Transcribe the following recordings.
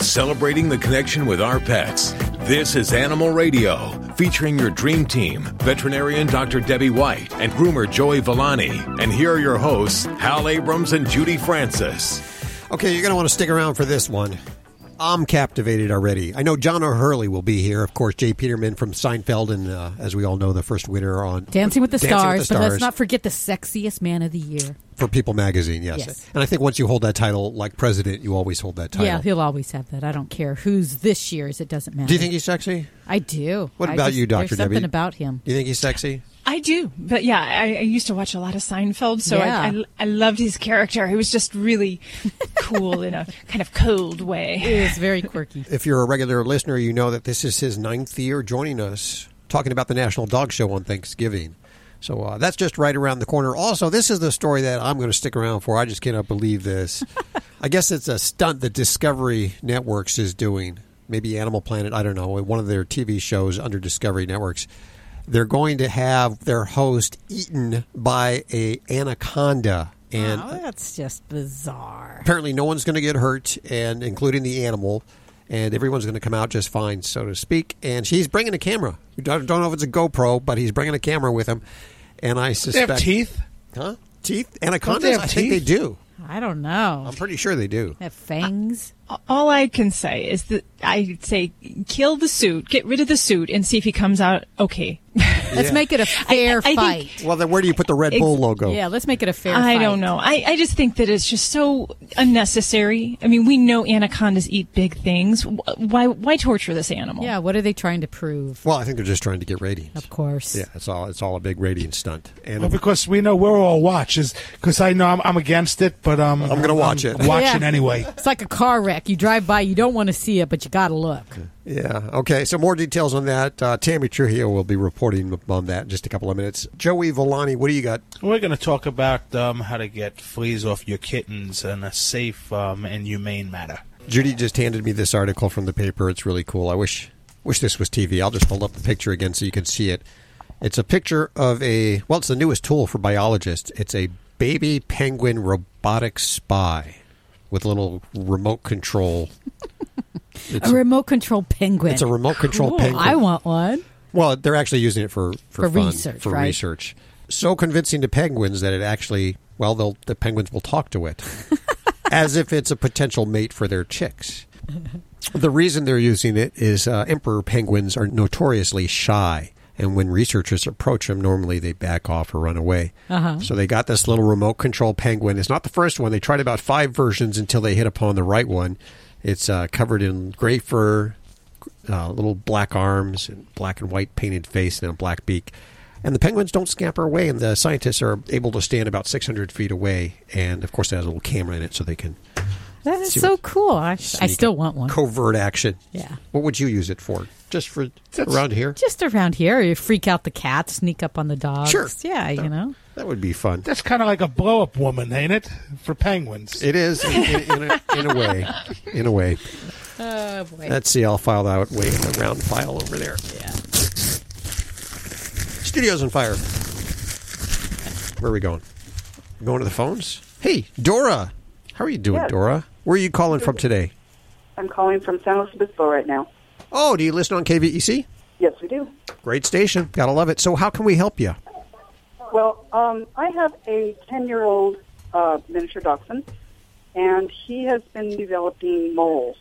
celebrating the connection with our pets. This is Animal Radio, featuring your dream team, veterinarian Dr. Debbie White and groomer Joey Villani. And here are your hosts, Hal Abrams and Judy Francis. Okay, you're going to want to stick around for this one. I'm captivated already. I know John O'Hurley will be here. Of course, J. Peterman from Seinfeld, and uh, as we all know, the first winner on Dancing with the Dancing Stars. with the But let's not forget the sexiest man of the year. For People Magazine. Yes. Yes. and I think once you hold that title, like president, you always hold that title. Yeah, he'll always have that. I don't care who's this year's. It doesn't matter. Do you think he's sexy? I do. What I about just- you, Dr. There's something about him. Do you think he's sexy? I do, but yeah, I, I used to watch a lot of Seinfeld, so Yeah. I, I, I loved his character. He was just really cool in a kind of cold way. He was very quirky. If you're a regular listener, you know that this is his ninth year joining us, talking about the National Dog Show on Thanksgiving. So uh, that's just right around the corner. Also, this is the story that I'm going to stick around for. I just cannot believe this. I guess it's a stunt that Discovery Networks is doing. Maybe Animal Planet, I don't know, one of their TV shows under Discovery Networks. They're going to have their host eaten by a anaconda. And oh, that's just bizarre. apparently no one's going to get hurt, and including the animal, and everyone's going to come out just fine, so to speak. And she's bringing a camera. We don't, don't know if it's a GoPro, but he's bringing a camera with him. And I suspect They suspect have teeth. huh? Teeth? Anacondas? Don't they I think they do. I don't know. I'm pretty sure they do. They have fangs. All I can say is that I'd say kill the suit, get rid of the suit, and see if he comes out okay. Let's Yeah. make it a fair I think- fight. Well, then where do you put the Red Bull logo? Yeah, let's make it a fair fight. I fight. don't know. I, I just think that it's just so unnecessary. I mean, we know anacondas eat big things. Why why torture this animal? Yeah, what are they trying to prove? Well, I think they're just trying to get ratings. Of course. Yeah, it's all it's all a big rating stunt. And Well, because we know we're all watchers. Because I know I'm, I'm against it, but um, I'm gonna watch it. Watching Yeah. anyway. It's like a car wreck. You drive by, you don't want to see it, but you got to look. Yeah. Okay. So more details on that. Uh, Tammy Trujillo will be reporting on that in just a couple of minutes. Joey Villani, what do you got? We're going to talk about um, how to get fleas off your kittens in a safe um, and humane manner. Judy just handed me this article from the paper. It's really cool. I wish wish this was TV. I'll just hold up the picture again so you can see it. It's a picture of a well, it's the newest tool for biologists. It's a baby penguin robotic spy with a little remote control. A remote control penguin. It's a remote control Cool. penguin. I want one. Well, they're actually using it for for, For fun, research, for right? research. So convincing to penguins that it actually, well, they'll the penguins will talk to it as if it's a potential mate for their chicks. The reason they're using it is uh, emperor penguins are notoriously shy, and when researchers approach them, normally they back off or run away. Uh-huh. So they got this little remote control penguin. It's not the first one. They tried about five versions until they hit upon the right one. It's uh, covered in gray fur, uh, little black arms, and black and white painted face, and a black beak. And the penguins don't scamper away, and the scientists are able to stand about 600 feet away. And of course, it has a little camera in it so they can That is so cool. I, I still want one. covert action. Yeah. What would you use it for? Just for around here? Just around here, you freak out the cats, sneak up on the dogs. Sure. Yeah, you know. That would be fun. That's kind of like a blow up woman, ain't it? For penguins. It is in, in, in, a, in a way. In a way. Oh boy. Let's see. I'll file that way in the round file over there. yeah. Studios on fire. Where are we going? Going to the phones? Hey, Dora. How are you doing, Yes. Dora? Where are you calling from today? I'm calling from San Luis Obispo right now. Oh, do you listen on KVEC? Yes, we do. Great station. Gotta love it. So, how can we help you? Well, um, I have a 10 year old uh, miniature dachshund, and he has been developing moles.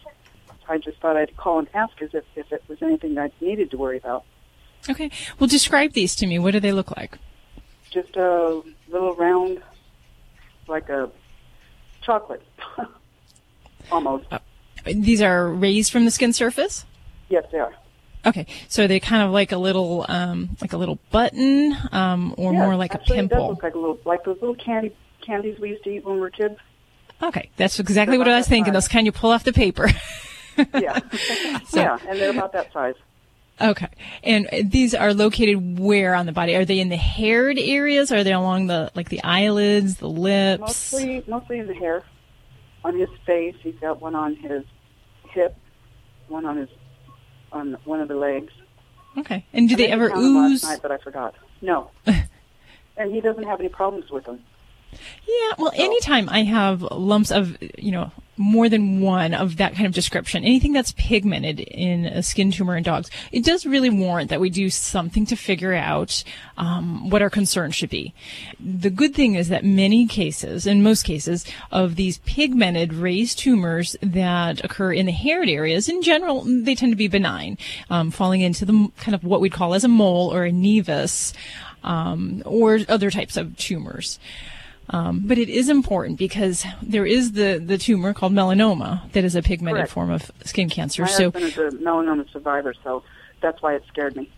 I just thought I'd call and ask as if, if it was anything I needed to worry about. Okay. Well, describe these to me. What do they look like? Just a little round, like a chocolate, almost. These are raised from the skin surface. Yes, they are. Okay, so they kind of like a little, um, like a little button, um, or Yes, more like a actually, It does pimple? look like a little, like those little candy candies we used to eat when we were kids. Okay, that's exactly They're what I was thinking. size. Those kind you pull off the paper. Yeah, yeah, and they're about that size. Okay, and these are located where on the body? Are they in the haired areas? Are they along the like the eyelids, the lips? Mostly, mostly in the hair. On his face, he's got one on his hip, one on his on one of the legs. Okay, and do I they ever them last ooze? night, but I forgot. No, and he doesn't have any problems with them. Yeah, well, anytime I have lumps of, you know, more than one of that kind of description, anything that's pigmented in a skin tumor in dogs, it does really warrant that we do something to figure out um, what our concern should be. The good thing is that many cases, in most cases, of these pigmented raised tumors that occur in the haired areas, in general, they tend to be benign, um, falling into the kind of what we'd call as a mole or a nevus, um, or other types of tumors. Um, but it is important because there is the, the tumor called melanoma that is a pigmented Correct. form of skin cancer. My so husband is a melanoma survivor, so that's why it scared me.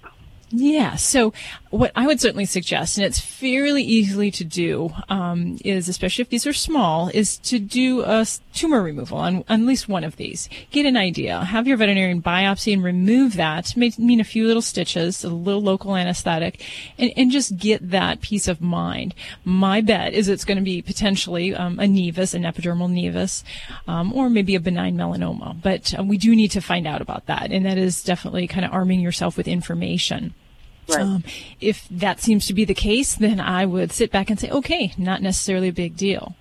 Yeah. So what I would certainly suggest, and it's fairly easily to do, um, is especially if these are small, is to do a tumor removal on, on at least one of these. Get an idea. Have your veterinarian biopsy and remove that. May mean a few little stitches, a little local anesthetic, and, and just get that peace of mind. My bet is it's going to be potentially um, a nevus, an epidermal nevus, um, or maybe a benign melanoma. But uh, we do need to find out about that, and that is definitely kind of arming yourself with information. Right. Um, if that seems to be the case, then I would sit back and say, okay, not necessarily a big deal.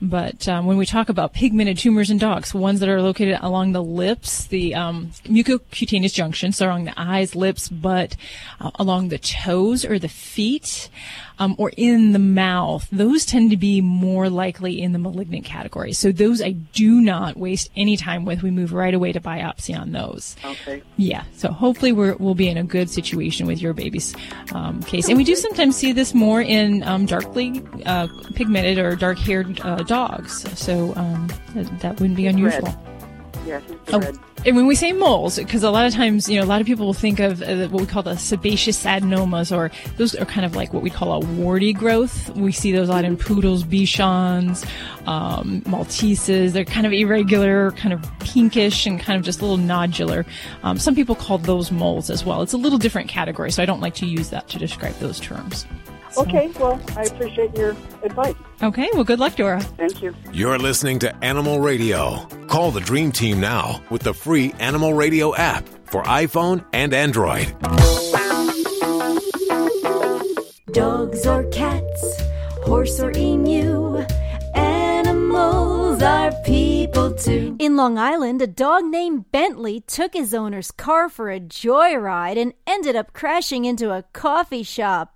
But um, when we talk about pigmented tumors in dogs, ones that are located along the lips, the um, mucocutaneous junction, so along the eyes, lips, butt, uh, along the toes or the feet, um, or in the mouth, those tend to be more likely in the malignant category. So those I do not waste any time with. We move right away to biopsy on those. Okay. Yeah, so hopefully we're, we'll be in a good situation with your baby's um, case. And we do sometimes see this more in um, darkly uh, pigmented or dark haired uh, dogs. So um, that, that wouldn't be unusual. Yeah, he's Oh, and when we say moles, because a lot of times, you know, a lot of people will think of uh, what we call the sebaceous adenomas, or those are kind of like what we call a warty growth. We see those a lot in poodles, bichons, um, Malteses. They're kind of irregular, kind of pinkish, and kind of just a little nodular. Um, some people call those moles as well. It's a little different category, so I don't like to use that to describe those terms. So- Okay, well, I appreciate your advice. Okay. Well, good luck, Dora. Thank you. You're listening to Animal Radio. Call the Dream Team now with the free Animal Radio app for iPhone and Android. Dogs or cats, horse or emu, animals are people too. In Long Island, a dog named Bentley took his owner's car for a joyride and ended up crashing into a coffee shop.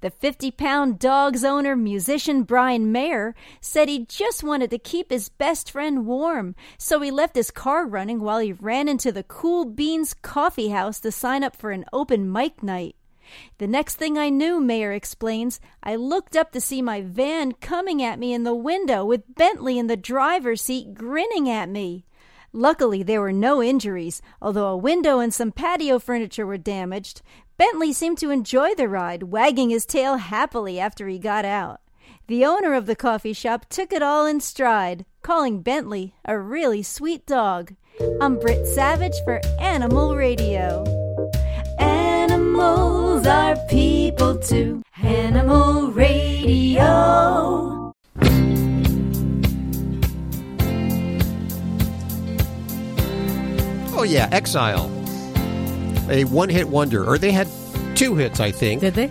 The 50 pound dog's owner, musician Brian Mayer, said he just wanted to keep his best friend warm, so he left his car running while he ran into the Cool Beans coffee house to sign up for an open mic night. The next thing I knew, Mayer explains, I looked up to see my van coming at me in the window with Bentley in the driver's seat grinning at me. Luckily, there were no injuries, although a window and some patio furniture were damaged. Bentley seemed to enjoy the ride, wagging his tail happily after he got out. The owner of the coffee shop took it all in stride, calling Bentley a really sweet dog. Um I'm Britt Savage for Animal Radio. Animals are people too. Animal Radio. Oh yeah, Exile, a one-hit wonder, or they had two hits, I think. Did they?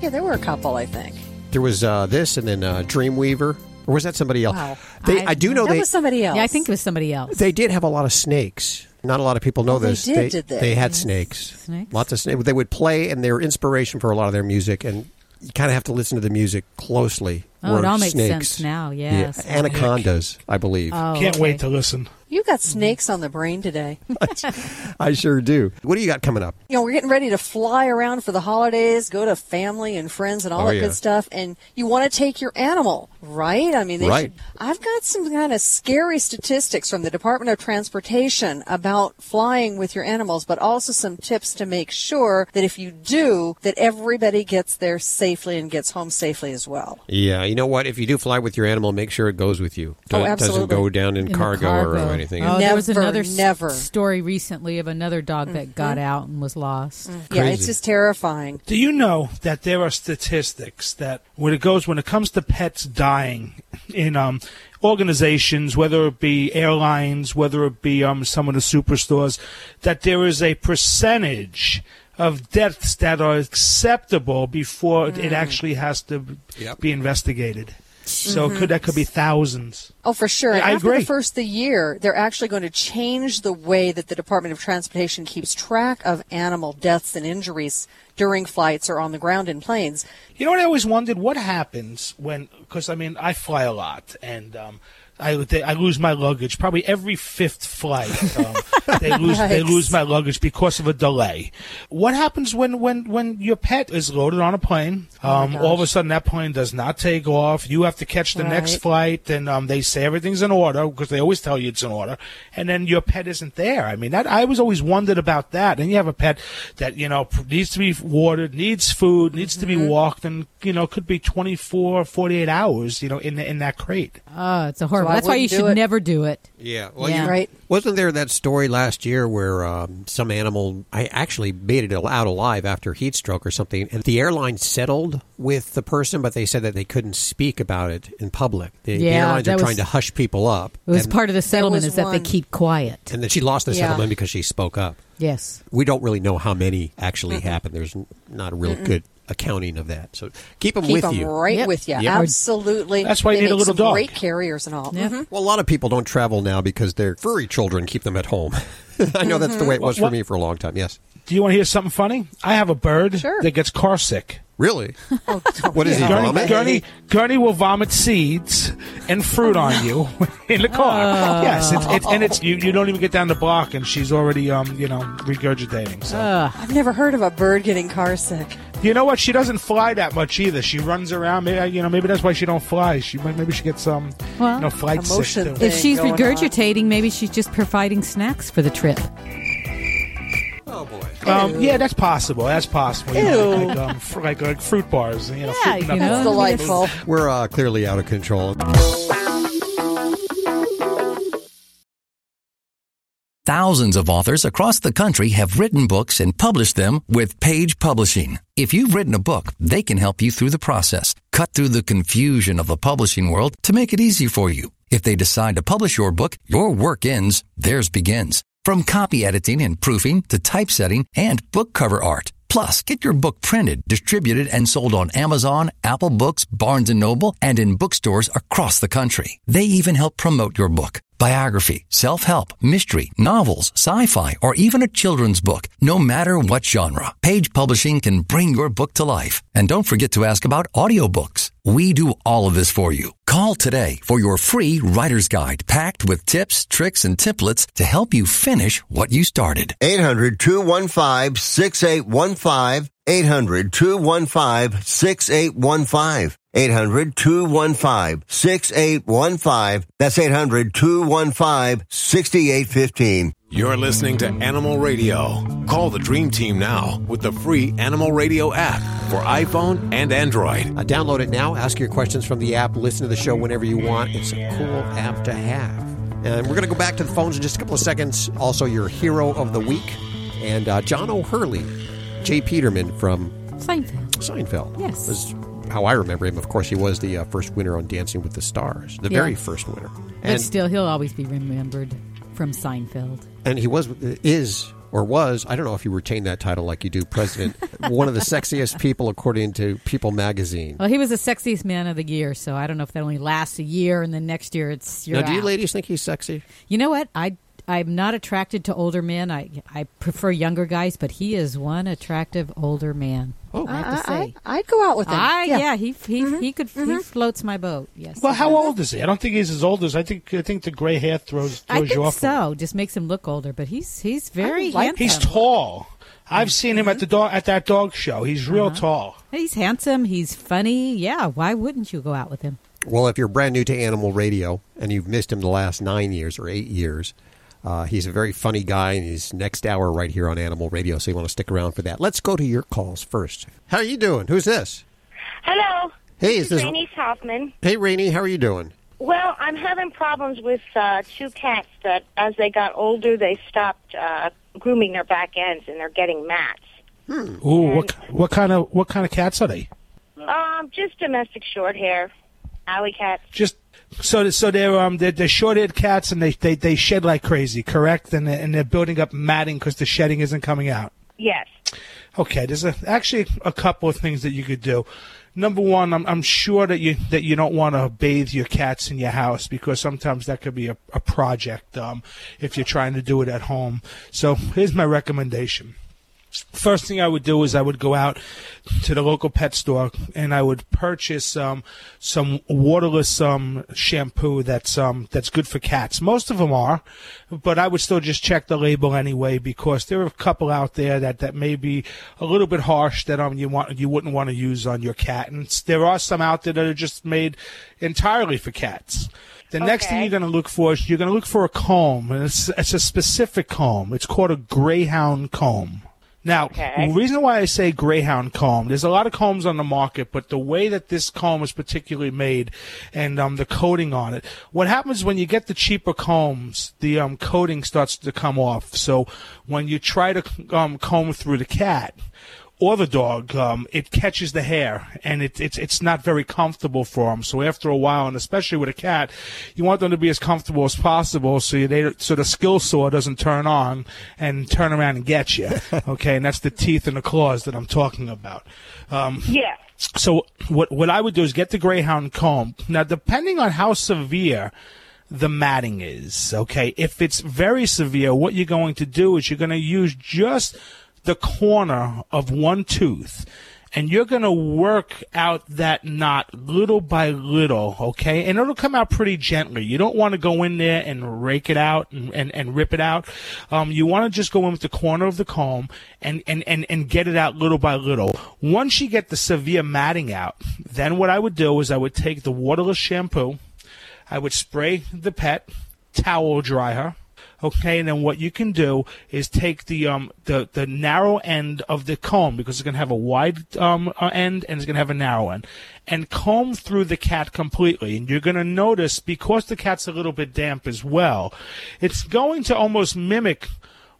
Yeah, there were a couple, I think. There was uh, this, and then uh, Dreamweaver, or was that somebody else? Wow. They, I, I- do know That they was somebody else. Yeah, I think it was somebody else. they did have a lot of snakes. Not a lot of people know Oh, they this. did, did they? had snakes. Snakes? Lots of snakes. They would play, and they were inspiration for a lot of their music. And you kind of have to listen to the music closely. Oh, it were all makes snakes. sense now. Yes. Yeah, anacondas, I believe. Oh, Can't okay. wait to listen. You got snakes on the brain today. I sure do. What do you got coming up? you know, we're getting ready to fly around for the holidays, go to family and friends and all Oh, that yeah. good stuff, and you want to take your animal, right? I mean, they Right. should- I've got some kind of scary statistics from the Department of Transportation about flying with your animals, but also some tips to make sure that if you do, that everybody gets there safely and gets home safely as well. Yeah, you know what? If you do fly with your animal, make sure it goes with you. Oh, Don't- Doesn't go down in, In the cargo, or anything. Oh, there was Never, another s- never. story recently of another dog that got out and was lost. Yeah, Crazy. it's just terrifying. Do you know that there are statistics that when it goes when it comes to pets dying in um, organizations, whether it be airlines, whether it be um, some of the superstores, that there is a percentage of deaths that are acceptable before it actually has to Yep. be investigated. So could that could be thousands. Oh, for sure. I After agree. the first of the year, they're actually going to change the way that the Department of Transportation keeps track of animal deaths and injuries during flights or on the ground in planes. You know what I always wondered? What happens when? Because I mean, I fly a lot, and um, I they, I lose my luggage probably every fifth flight. Um, they lose they lose my luggage because of a delay. What happens when when when your pet is loaded on a plane? Um, all of a sudden, that plane does not take off. You have to catch the next flight, and um, they say everything's in order because they always tell you it's in order, and then your pet isn't there. I mean, that I was always wondered about that. And you have a pet that you know needs to be watered, needs food, needs to be Mm-hmm. walked, and you know could be 24, 48 hours, you know, in in that crate. Oh, it's a horrible. I That's why you do should it. never do it. Yeah, well, Yeah. you- Right. Wasn't there that story last year where um, some animal I actually made it out alive after heat stroke or something, and the airline settled with the person, but they said that they couldn't speak about it in public. The, the airlines are was- trying to hush people up. It was and, part of the settlement was is that they keep quiet. and then she lost the Yeah. settlement because she spoke up. Yes. We don't really know how many actually happened. There's not a real good accounting of that. So keep them Keep with them you. right Yep. with you. Yep. Absolutely. That's why you They need a little some dog. Great carriers and all. Yep. Mhm. Well, a lot of people don't travel now because their furry children keep them at home. I know that's the way it was for me for a long time. Yes. Do you want to hear something funny? I have a bird Sure. that gets car sick. Really? Oh, What is he, Gurney, vomit? Gurney, Gurney will vomit seeds and fruit on you in the car. yes, it's, it's, and it's you, you don't even get down the block, and she's already um you know regurgitating. So I've never heard of a bird getting car sick. You know what? She doesn't fly that much either. She runs around. Maybe you know maybe that's why she don't fly. She maybe she gets some Well, you know flight sick too. If she's going on. regurgitating, maybe she's just providing snacks for the trip. Oh boy. Um, yeah, that's possible. That's possible. You know, Ew. like, um, fr- like like fruit bars. You know, Yeah, you know. That's delightful. We're uh, clearly out of control. Thousands of authors across the country have written books and published them with Page Publishing. If you've written a book, they can help you through the process, cut through the confusion of the publishing world to make it easy for you. If they decide to publish your book, your work ends, theirs begins. From copy editing and proofing to typesetting and book cover art. Plus, get your book printed, distributed, and sold on Amazon, Apple Books, Barnes & Noble, and in bookstores across the country. They even help promote your book. Biography, self-help, mystery, novels, sci-fi, or even a children's book. No matter what genre, Page Publishing can bring your book to life. And don't forget to ask about audiobooks. We do all of this for you. Call today for your free writer's guide packed with tips, tricks, and templates to help you finish what you started. 800 215 6815. 800 215 6815. 800 215 6815. That's 800 215 6815. You're listening to Animal Radio. Call the Dream Team now with the free Animal Radio app for iPhone and Android. Uh, download it now. Ask your questions from the app. Listen to the show whenever you want. It's a cool app to have. And we're going to go back to the phones in just a couple of seconds. Also, your hero of the week and uh, John O'Hurley, J. Peterman from Seinfeld. Seinfeld. Yes. Was how I remember him. Of course, he was the uh, first winner on Dancing with the Stars, the Yeah. very first winner. But And still, he'll always be remembered from Seinfeld. and he was is or was I don't know if you retain that title like you do president one of the sexiest people according to People magazine. Well, he was the sexiest man of the year, so I don't know if that only lasts a year, and then next year it's you're now, do you out. ladies think he's sexy? You know what? I I'm not attracted to older men. I I prefer younger guys, but he is one attractive older man. Oh. I have to I, say. I, would go out with him. I yeah. yeah, he he mm-hmm. he could he mm-hmm. floats my boat. Yes. Well, how old is he? I don't think he's as old as I think. I think the gray hair throws I throws you think off. so. Just makes him look older, but he's he's very like- handsome. He's tall. I've seen him at mm-hmm. the dog at that dog show. He's real Uh-huh. tall. He's handsome. He's funny. Yeah. Why wouldn't you go out with him? Well, if you're brand new to Animal Radio and you've missed him the last nine years or eight years, uh, he's a very funny guy, and he's next hour right here on Animal Radio. So you want to stick around for that. Let's go to your calls first. How are you doing? Who's this? Hello. Hey, this is this? Rainey Hoffman. Hey, Rainey, how are you doing? Well, I'm having problems with uh, two cats that, as they got older, they stopped uh, grooming their back ends and they're getting mats. Ooh, what what kind of what kind of cats are they? Um, just domestic short hair, alley cats. Just so so they're um they're, they're short-haired cats and they, they they shed like crazy, correct? And they're, and they're building up matting because the shedding isn't coming out. Yes. Okay, there's a, actually a couple of things that you could do. number one, I'm, I'm sure that you that you don't want to bathe your cats in your house because sometimes that could be a, a project um, if you're trying to do it at home. So here's my recommendation. First thing I would do is I would go out to the local pet store and I would purchase um, some waterless um, shampoo that's um, that's good for cats. Most of them are, but I would still just check the label anyway because there are a couple out there that, that may be a little bit harsh that um you want you wouldn't want to use on your cat, and there are some out there that are just made entirely for cats. The next thing you're going to look for is you're going to look for a comb, and it's, it's a specific comb. It's called a greyhound comb. Now, Okay. the reason why I say greyhound comb, there's a lot of combs on the market, but the way that this comb is particularly made and um, the coating on it, what happens when you get the cheaper combs, the um, coating starts to come off. So when you try to um, comb through the cat, or the dog, um, it catches the hair, and it, it's it's not very comfortable for them. So after a while, and especially with a cat, you want them to be as comfortable as possible, so you, they so the skill saw doesn't turn on and turn around and get you. Okay, and that's the teeth and the claws that I'm talking about. Um, Yeah. so what what I would do is get the greyhound comb. Now, depending on how severe the matting is, okay, if it's very severe, what you're going to do is you're going to use just the corner of one tooth. And you're going to work out that knot little by little, okay? And it'll come out pretty gently. You don't want to go in there and rake it out and, and, and rip it out. Um, you want to just go in with the corner of the comb and, and, and, and get it out little by little. Once you get the severe matting out, then what I would do is I would take the waterless shampoo, I would spray the pet, towel dry her. Okay, and then what you can do is take the um the the narrow end of the comb because it's going to have a wide um uh, end and it's going to have a narrow end, and comb through the cat completely. And you're going to notice because the cat's a little bit damp as well, it's going to almost mimic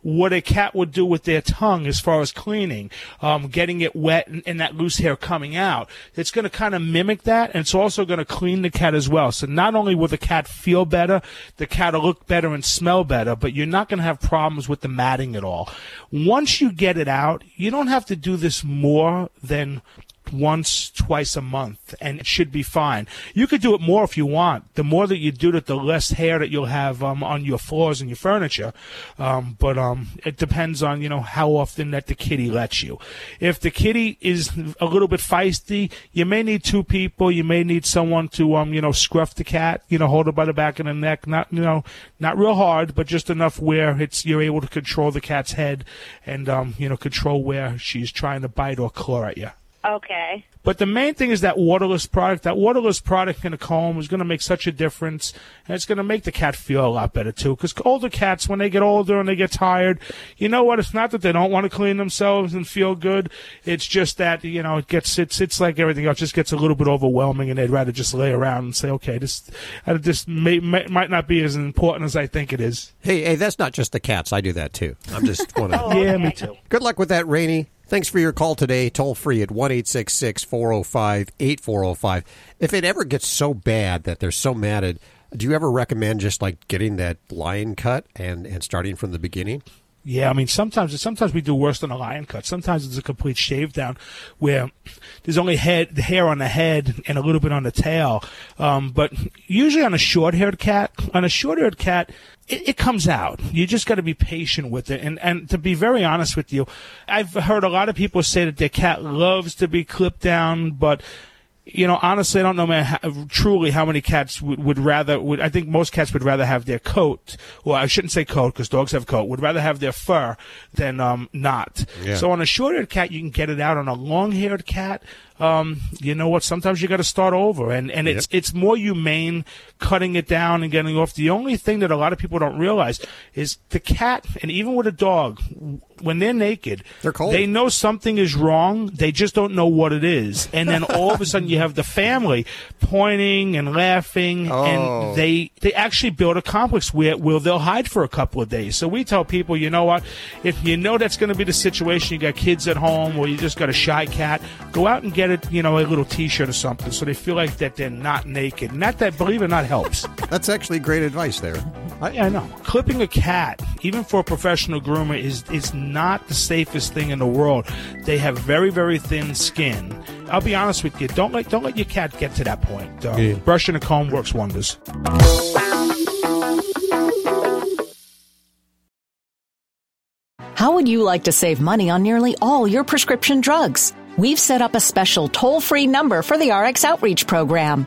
what a cat would do with their tongue as far as cleaning, um, getting it wet and, and that loose hair coming out. It's going to kind of mimic that, and it's also going to clean the cat as well. So not only will the cat feel better, the cat will look better and smell better, but you're not going to have problems with the matting at all. Once you get it out, you don't have to do this more than once, twice a month, and it should be fine. You could do it more if you want. The more that you do it, the less hair that you'll have um, on your floors and your furniture. Um, but um, it depends on you know how often that the kitty lets you. If the kitty is a little bit feisty, you may need two people. You may need someone to um you know scruff the cat. You know, hold her by the back of the neck. Not you know not real hard, but just enough where it's you're able to control the cat's head and um you know control where she's trying to bite or claw at you. Okay. But the main thing is that waterless product. That waterless product in a comb is going to make such a difference, and it's going to make the cat feel a lot better too. Because older cats, when they get older and they get tired, you know what? It's not that they don't want to clean themselves and feel good. It's just that you know it gets it's it's like everything else. Just gets a little bit overwhelming, and they'd rather just lay around and say, okay, this uh, this may, may, might not be as important as I think it is. Hey, hey, that's not just the cats. I do that too. I'm just want to. yeah, me too. Good luck with that, Rainey. Thanks for your call today. Toll free at 1 405 8405. If it ever gets so bad that they're so matted, do you ever recommend just like getting that lion cut and, and starting from the beginning? Yeah, I mean sometimes sometimes we do worse than a lion cut. Sometimes it's a complete shave down, where there's only head the hair on the head and a little bit on the tail. Um, but usually on a short-haired cat, on a short-haired cat, it, it comes out. You just got to be patient with it. And and to be very honest with you, I've heard a lot of people say that their cat loves to be clipped down, but you know, honestly, I don't know, man, how, truly how many cats would, would rather, would, I think most cats would rather have their coat, well, I shouldn't say coat because dogs have coat, would rather have their fur than, um, not. Yeah. So on a short haired cat, you can get it out. On a long haired cat, um, you know what? Sometimes you got to start over, and and it's it's more humane cutting it down and getting off. The only thing that a lot of people don't realize is the cat, and even with a dog, when they're naked, They're cold. They know something is wrong. They just don't know what it is, and then all of a sudden you have the family pointing and laughing, Oh. and they they actually build a complex where where they'll hide for a couple of days. So we tell people, you know what? If you know that's going to be the situation, you got kids at home, or you just got a shy cat, go out and get it, you know, a little T-shirt or something, so they feel like that they're not naked. Not that that believe it or not helps. That's actually great advice there. I, I know. Clipping a cat, even for a professional groomer, is is not the safest thing in the world. They have very very thin skin, I'll be honest with you. Don't let don't let your cat get to that point. Uh, Yeah. Brushing a comb works wonders. How would you like to save money on nearly all your prescription drugs? We've set up a special toll free number for the RX Outreach Program.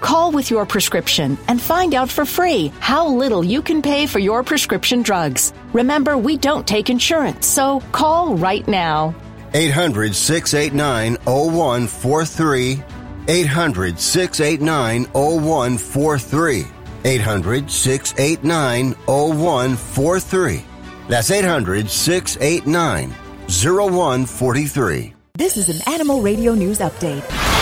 Call with your prescription and find out for free how little you can pay for your prescription drugs. Remember, we don't take insurance, so call right now. 800 689 0143. 800 689 0143. 800 689 0143. That's 800 689 0143. This is an Animal Radio News Update.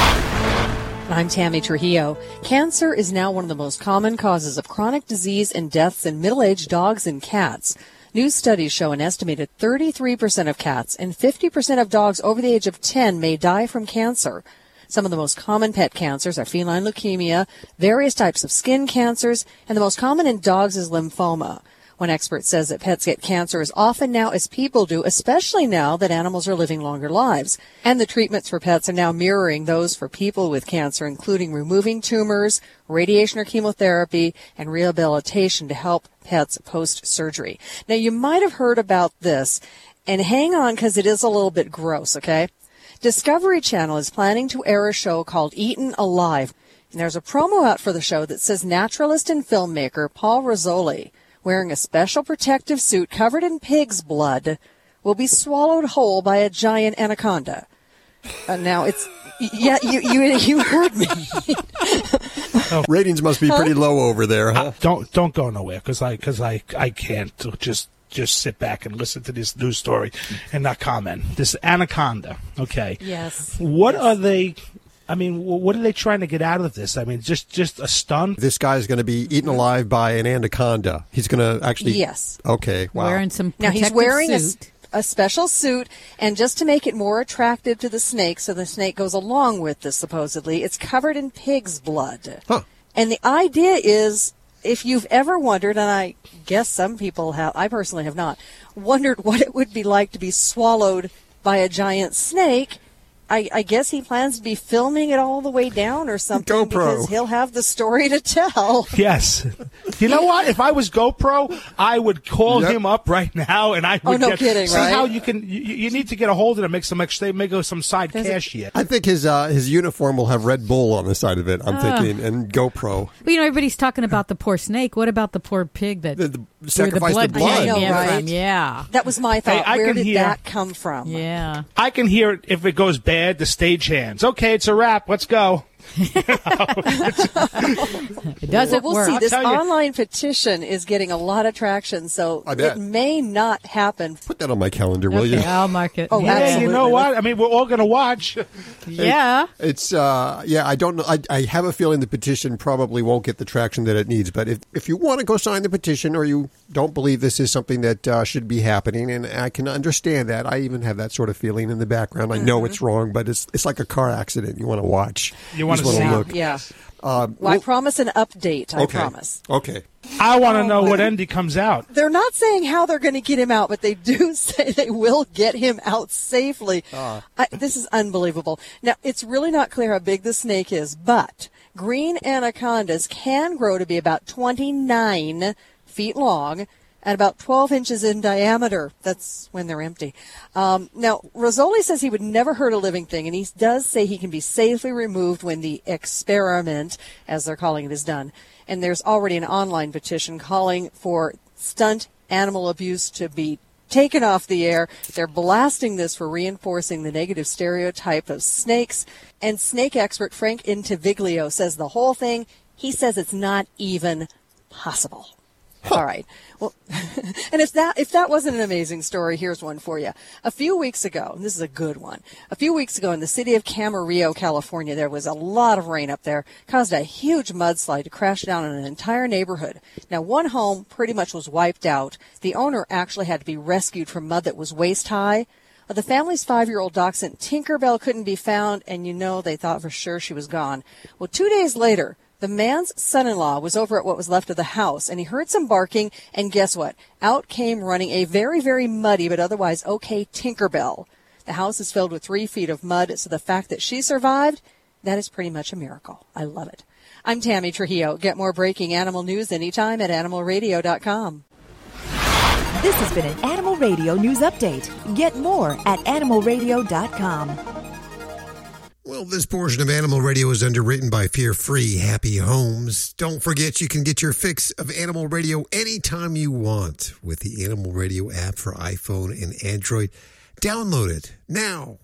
I'm Tammy Trujillo. Cancer is now one of the most common causes of chronic disease and deaths in middle-aged dogs and cats. New studies show an estimated 33% of cats and 50% of dogs over the age of 10 may die from cancer. Some of the most common pet cancers are feline leukemia, various types of skin cancers, and the most common in dogs is lymphoma. One expert says that pets get cancer as often now as people do, especially now that animals are living longer lives. And the treatments for pets are now mirroring those for people with cancer, including removing tumors, radiation or chemotherapy, and rehabilitation to help pets post-surgery. Now you might have heard about this, and hang on because it is a little bit gross, okay? Discovery Channel is planning to air a show called Eaten Alive. And there's a promo out for the show that says naturalist and filmmaker Paul Rosolie, wearing a special protective suit covered in pig's blood, will be swallowed whole by a giant anaconda. Uh, now it's yeah, you you you heard me. Ratings must be pretty low over there, huh? Don't don't go nowhere because I because I I can't just just sit back and listen to this news story and not comment. This anaconda, okay? Yes. What are they? I mean, what are they trying to get out of this? I mean, just just a stun. This guy is going to be eaten alive by an anaconda. He's going to actually. Yes. Okay. Wow. Wearing some Now he's protective wearing a, a special suit, and just to make it more attractive to the snake, so the snake goes along with this supposedly, it's covered in pig's blood. Huh. And the idea is, if you've ever wondered, and I guess some people have, I personally have not, wondered what it would be like to be swallowed by a giant snake. I, I guess he plans to be filming it all the way down or something GoPro. because he'll have the story to tell. Yes. You know what? If I was GoPro, I would call Yep. him up right now, and I would Oh, would no get, kidding, see right? how you can. You, you need to get a hold of him, make some extra, make some side cash here. I think his uh, his uniform will have Red Bull on the side of it. I'm Ah. thinking, and GoPro. Well, you know, everybody's talking about the poor snake. What about the poor pig that The- the- where sacrificed the the blood, blood. came know, right? from? Yeah, That was my thought. I Where can did hear- that come from? yeah. I can hear it if it goes bad. The stage hands. Okay, it's a wrap. Let's go. It doesn't So we'll work. see. This tell you. online petition is getting a lot of traction, so it may not happen. Put that on my calendar, will you? I'll mark it. Oh, yeah. Hey, you know what? I mean, we're all going to watch. yeah. It's uh yeah, I don't know. I, I have a feeling the petition probably won't get the traction that it needs. But if if you want to go sign the petition, or you don't believe this is something that uh, should be happening, and I can understand that. I even have that sort of feeling in the background. I know it's wrong, but it's it's like a car accident. You want to watch. You wanna see. look. Yeah. Um, Well, I promise an update. I okay. promise. Okay. I want to know what Endy comes out. They're not saying how they're going to get him out, but they do say they will get him out safely. I, this is unbelievable. Now, it's really not clear how big the snake is, but green anacondas can grow to be about 29 feet long and about 12 inches in diameter. That's when they're empty. Um, now, Rosolie says he would never hurt a living thing, and he does say he can be safely removed when the experiment, as they're calling it, is done. And there's already an online petition calling for stunt animal abuse to be taken off the air. They're blasting this for reinforcing the negative stereotype of snakes. And snake expert Frank Indiviglio says the whole thing, he says it's not even possible. All right. Well, and if that if that wasn't an amazing story, here's one for you. A few weeks ago, and this is a good one. A few weeks ago, in the city of Camarillo, California, there was a lot of rain up there, caused a huge mudslide to crash down on an entire neighborhood. Now, one home pretty much was wiped out. The owner actually had to be rescued from mud that was waist high. The family's five year old dachshund Tinkerbell couldn't be found, and you know they thought for sure she was gone. Well, two days later, the man's son in law was over at what was left of the house, and he heard some barking, and guess what? Out came running a very, very muddy but otherwise okay Tinkerbell. The house is filled with three feet of mud, so the fact that she survived, that is pretty much a miracle. I love it. I'm Tammy Trujillo. Get more breaking animal news anytime at animalradio.com. This has been an Animal Radio News Update. Get more at animalradio.com. Well, this portion of Animal Radio is underwritten by Fear Free Happy Homes. Don't forget you can get your fix of Animal Radio anytime you want with the Animal Radio app for iPhone and Android. Download it now.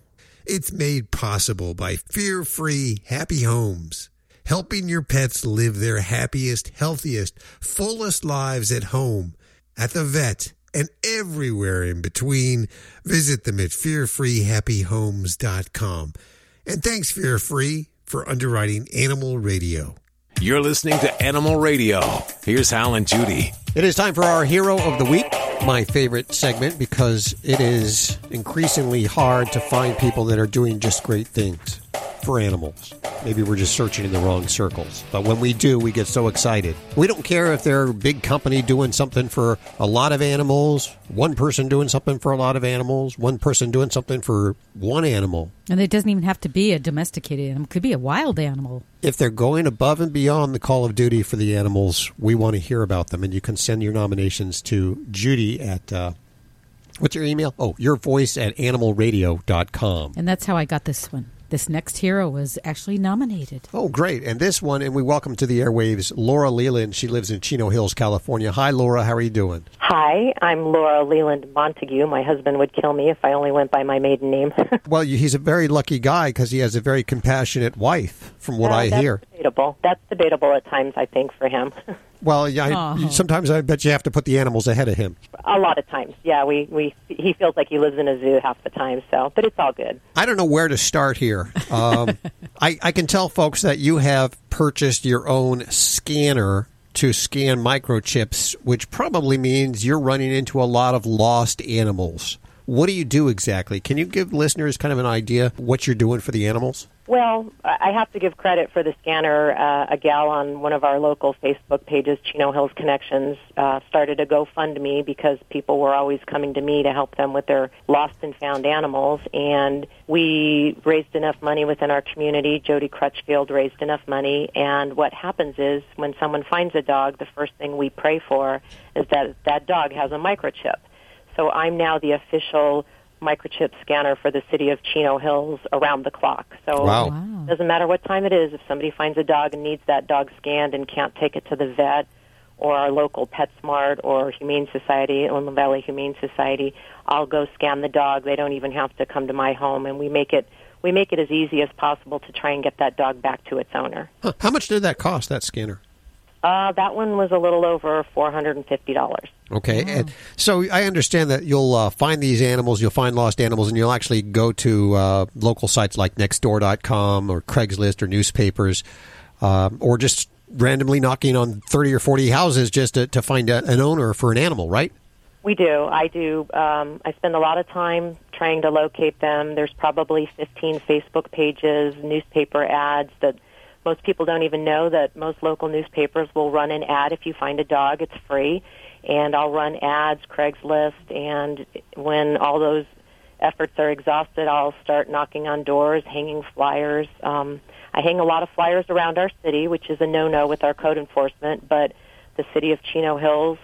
It's made possible by Fear Free Happy Homes, helping your pets live their happiest, healthiest, fullest lives at home, at the vet, and everywhere in between. Visit them at fearfreehappyhomes.com. And thanks, for your Free, for underwriting Animal Radio. You're listening to Animal Radio. Here's Hal and Judy. It is time for our Hero of the Week, my favorite segment because it is increasingly hard to find people that are doing just great things for animals. Maybe we're just searching in the wrong circles. But when we do, we get so excited. We don't care if they're a big company doing something for a lot of animals, one person doing something for a lot of animals, one person doing something for one animal. And it doesn't even have to be a domesticated animal; it could be a wild animal. If they're going above and beyond the call of duty for the animals, we want to hear about them. And you can send your nominations to Judy at. Uh, What's your email? Oh, your voice at animalradio.com. And that's how I got this one. This next hero was actually nominated. Oh, great. And this one, and we welcome to the airwaves Laura Leland. She lives in Chino Hills, California. Hi, Laura. How are you doing? Hi, I'm Laura Leland Montague. My husband would kill me if I only went by my maiden name. well, he's a very lucky guy because he has a very compassionate wife, from what Uh, I that's hear. Debatable. That's debatable at times, I think, for him. Well, yeah, I, Aw. sometimes I bet you have to put the animals ahead of him. a lot of times, yeah. We we he feels like he lives in a zoo half the time. So, but it's all good. I don't know where to start here. Um, I, I can tell folks that you have purchased your own scanner to scan microchips, which probably means you're running into a lot of lost animals. What do you do exactly? Can you give listeners kind of an idea what you're doing for the animals? Well, I have to give credit for the scanner. Uh, a gal on one of our local Facebook pages, Chino Hills Connections, uh, started a GoFundMe because people were always coming to me to help them with their lost and found animals. And we raised enough money within our community. Jody Crutchfield raised enough money. And what happens is when someone finds a dog, the first thing we pray for is that that dog has a microchip. So I'm now the official microchip scanner for the city of Chino Hills around the clock. So Wow. it doesn't matter what time it is. If somebody finds a dog and needs that dog scanned and can't take it to the vet or our local PetSmart or Humane Society, Inland Valley Humane Society, I'll go scan the dog. They don't even have to come to my home, and we make it we make it as easy as possible to try and get that dog back to its owner. Huh, How much did that cost, that scanner? Uh, that one was a little over four hundred and fifty dollars. Okay, and so I understand that you'll uh, find these animals, you'll find lost animals, and you'll actually go to uh, local sites like Nextdoor.com or Craigslist or newspapers, um, or just randomly knocking on thirty or forty houses just to, to find a, an owner for an animal, right? We do. I do. Um, I spend a lot of time trying to locate them. There's probably 15 Facebook pages, newspaper ads that most people don't even know that most local newspapers will run an ad if you find a dog. It's free. And I'll run ads, Craigslist, and when all those efforts are exhausted, I'll start knocking on doors, hanging flyers. Um, I hang a lot of flyers around our city, which is a no-no with our code enforcement, but the city of Chino Hills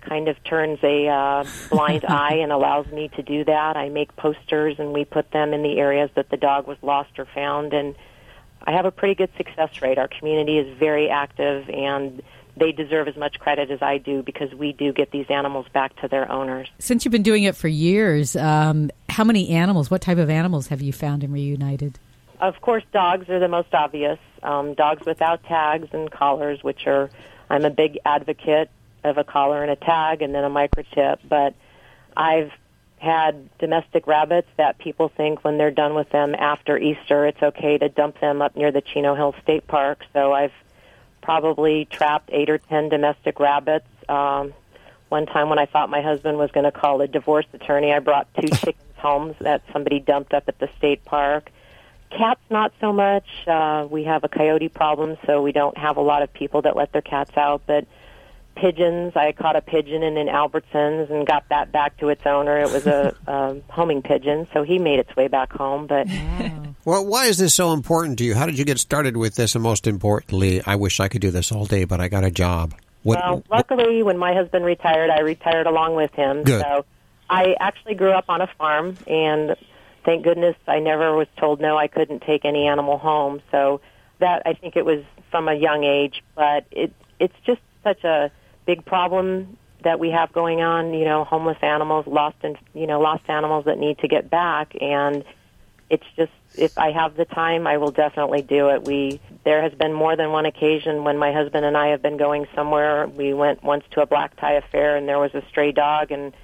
kind of turns a uh, blind eye and allows me to do that. I make posters and we put them in the areas that the dog was lost or found, and I have a pretty good success rate. Our community is very active, and they deserve as much credit as I do because we do get these animals back to their owners. Since you've been doing it for years, um, how many animals, what type of animals have you found and reunited? Of course, dogs are the most obvious. Um, dogs without tags and collars, which are, I'm a big advocate of a collar and a tag and then a microchip. But I've had domestic rabbits that people think when they're done with them after Easter, it's okay to dump them up near the Chino Hills State Park. So I've probably trapped eight or ten domestic rabbits. Um, one time when I thought my husband was going to call a divorce attorney, I brought two chickens home that somebody dumped up at the state park. Cats, not so much. Uh, we have a coyote problem, so we don't have a lot of people that let their cats out. But pigeons, I caught a pigeon in an Albertsons and got that back to its owner. It was a, a homing pigeon, so he made its way back home. But Well, why is this so important to you? How did you get started with this? And most importantly, I wish I could do this all day, but I got a job. What, well, luckily, when my husband retired, I retired along with him. Good. So I actually grew up on a farm, and thank goodness I never was told no, I couldn't take any animal home. So that I think it was from a young age, but it it's just such a big problem that we have going on. You know, homeless animals, lost and you know lost animals that need to get back, and it's just if I have the time, I will definitely do it. We there has been more than one occasion when my husband and I have been going somewhere. We went once to a black tie affair, and there was a stray dog, and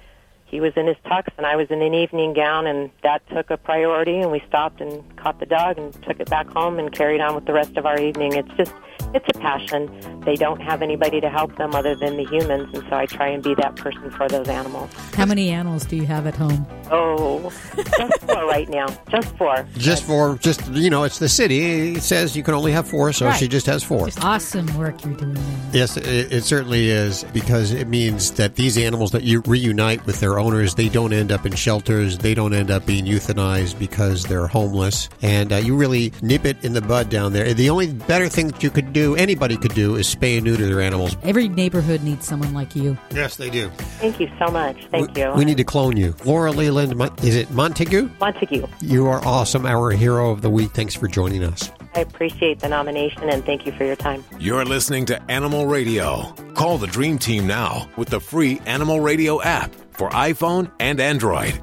he was in his tux, and I was in an evening gown, and that took a priority. And we stopped and caught the dog and took it back home and carried on with the rest of our evening. It's just it's a passion. They don't have anybody to help them other than the humans, and so I try and be that person for those animals. How many animals do you have at home? Oh, just four right now. Just four. just for just you know, it's the city. It says you can only have four, so Right. she just has four. Awesome work you're doing there. Yes, it, it certainly is because it means that these animals that you reunite with their owners, they don't end up in shelters. They don't end up being euthanized because they're homeless. And uh, you really nip it in the bud down there. The only better thing that you could do, anybody could do, is spay and neuter their animals. Every neighborhood needs someone like you. Yes, they do. Thank you so much. Thank you. We need to clone you. Laura Leland, is it Montague? Montague. You are awesome, our hero of the week. Thanks for joining us. I appreciate the nomination and thank you for your time. You're listening to Animal Radio. Call the Dream Team now with the free Animal Radio app for iPhone and Android.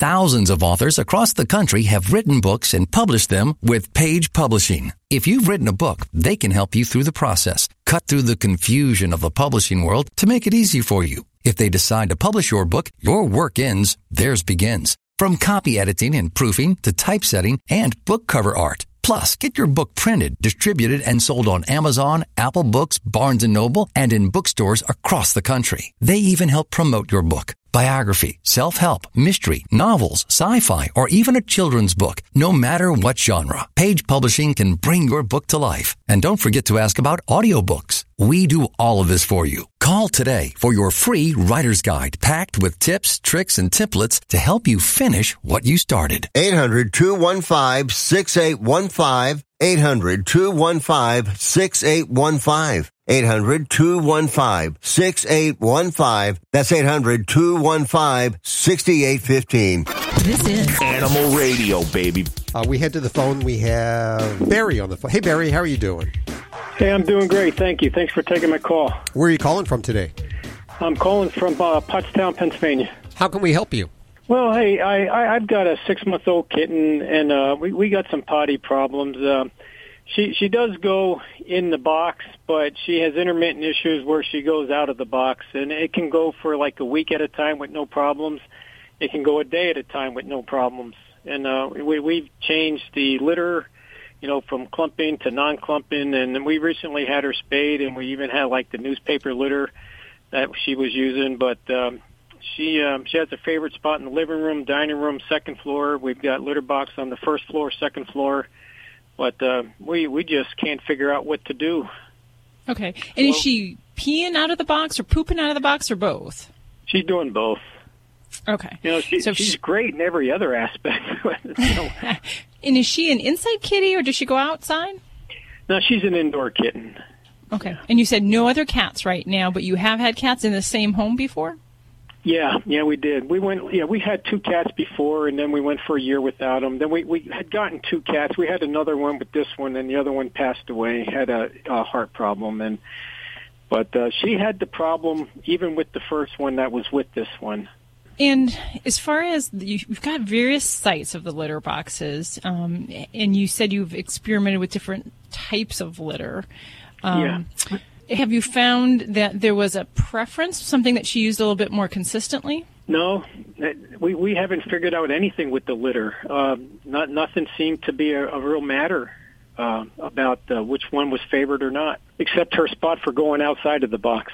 Thousands of authors across the country have written books and published them with Page Publishing. If you've written a book, they can help you through the process, cut through the confusion of the publishing world to make it easy for you. If they decide to publish your book, your work ends, theirs begins. From copy editing and proofing to typesetting and book cover art. Plus, get your book printed, distributed, and sold on Amazon, Apple Books, Barnes & Noble, and in bookstores across the country. They even help promote your book. Biography, self-help, mystery, novels, sci-fi, or even a children's book. No matter what genre, Page Publishing can bring your book to life. And don't forget to ask about audiobooks. We do all of this for you. Call today for your free writer's guide packed with tips, tricks, and templates to help you finish what you started. 800 215 6815. 800 215 6815. 800 215 6815. That's 800 215 6815. This is Animal Radio, baby. Uh, we head to the phone. We have Barry on the phone. Hey, Barry, how are you doing? Hey, I'm doing great. Thank you. Thanks for taking my call. Where are you calling from today? I'm calling from uh, Pottstown, Pennsylvania. How can we help you? Well, hey, I, I I've got a six month old kitten, and uh, we we got some potty problems. Uh, she she does go in the box, but she has intermittent issues where she goes out of the box, and it can go for like a week at a time with no problems. It can go a day at a time with no problems, and uh, we we've changed the litter, you know, from clumping to non-clumping, and we recently had her spayed, and we even had like the newspaper litter that she was using, but. um she um, she has a favorite spot in the living room, dining room, second floor. We've got litter box on the first floor, second floor, but uh, we we just can't figure out what to do. Okay. And is she peeing out of the box or pooping out of the box or both? She's doing both. Okay. You know, she, So she's she- great in every other aspect. And is she an inside kitty or does she go outside? No, she's an indoor kitten. Okay. And you said no other cats right now, but you have had cats in the same home before? Yeah, yeah, we did. We went. Yeah, we had two cats before, and then we went for a year without them. Then we we had gotten two cats. We had another one with this one, and the other one passed away. Had a, a heart problem, and but uh, she had the problem even with the first one that was with this one. And as far as you've got various sites of the litter boxes, um, and you said you've experimented with different types of litter. Um, yeah. Have you found that there was a preference, something that she used a little bit more consistently? No, we we haven't figured out anything with the litter. Uh, not nothing seemed to be a, a real matter uh, about uh, which one was favored or not, except her spot for going outside of the box.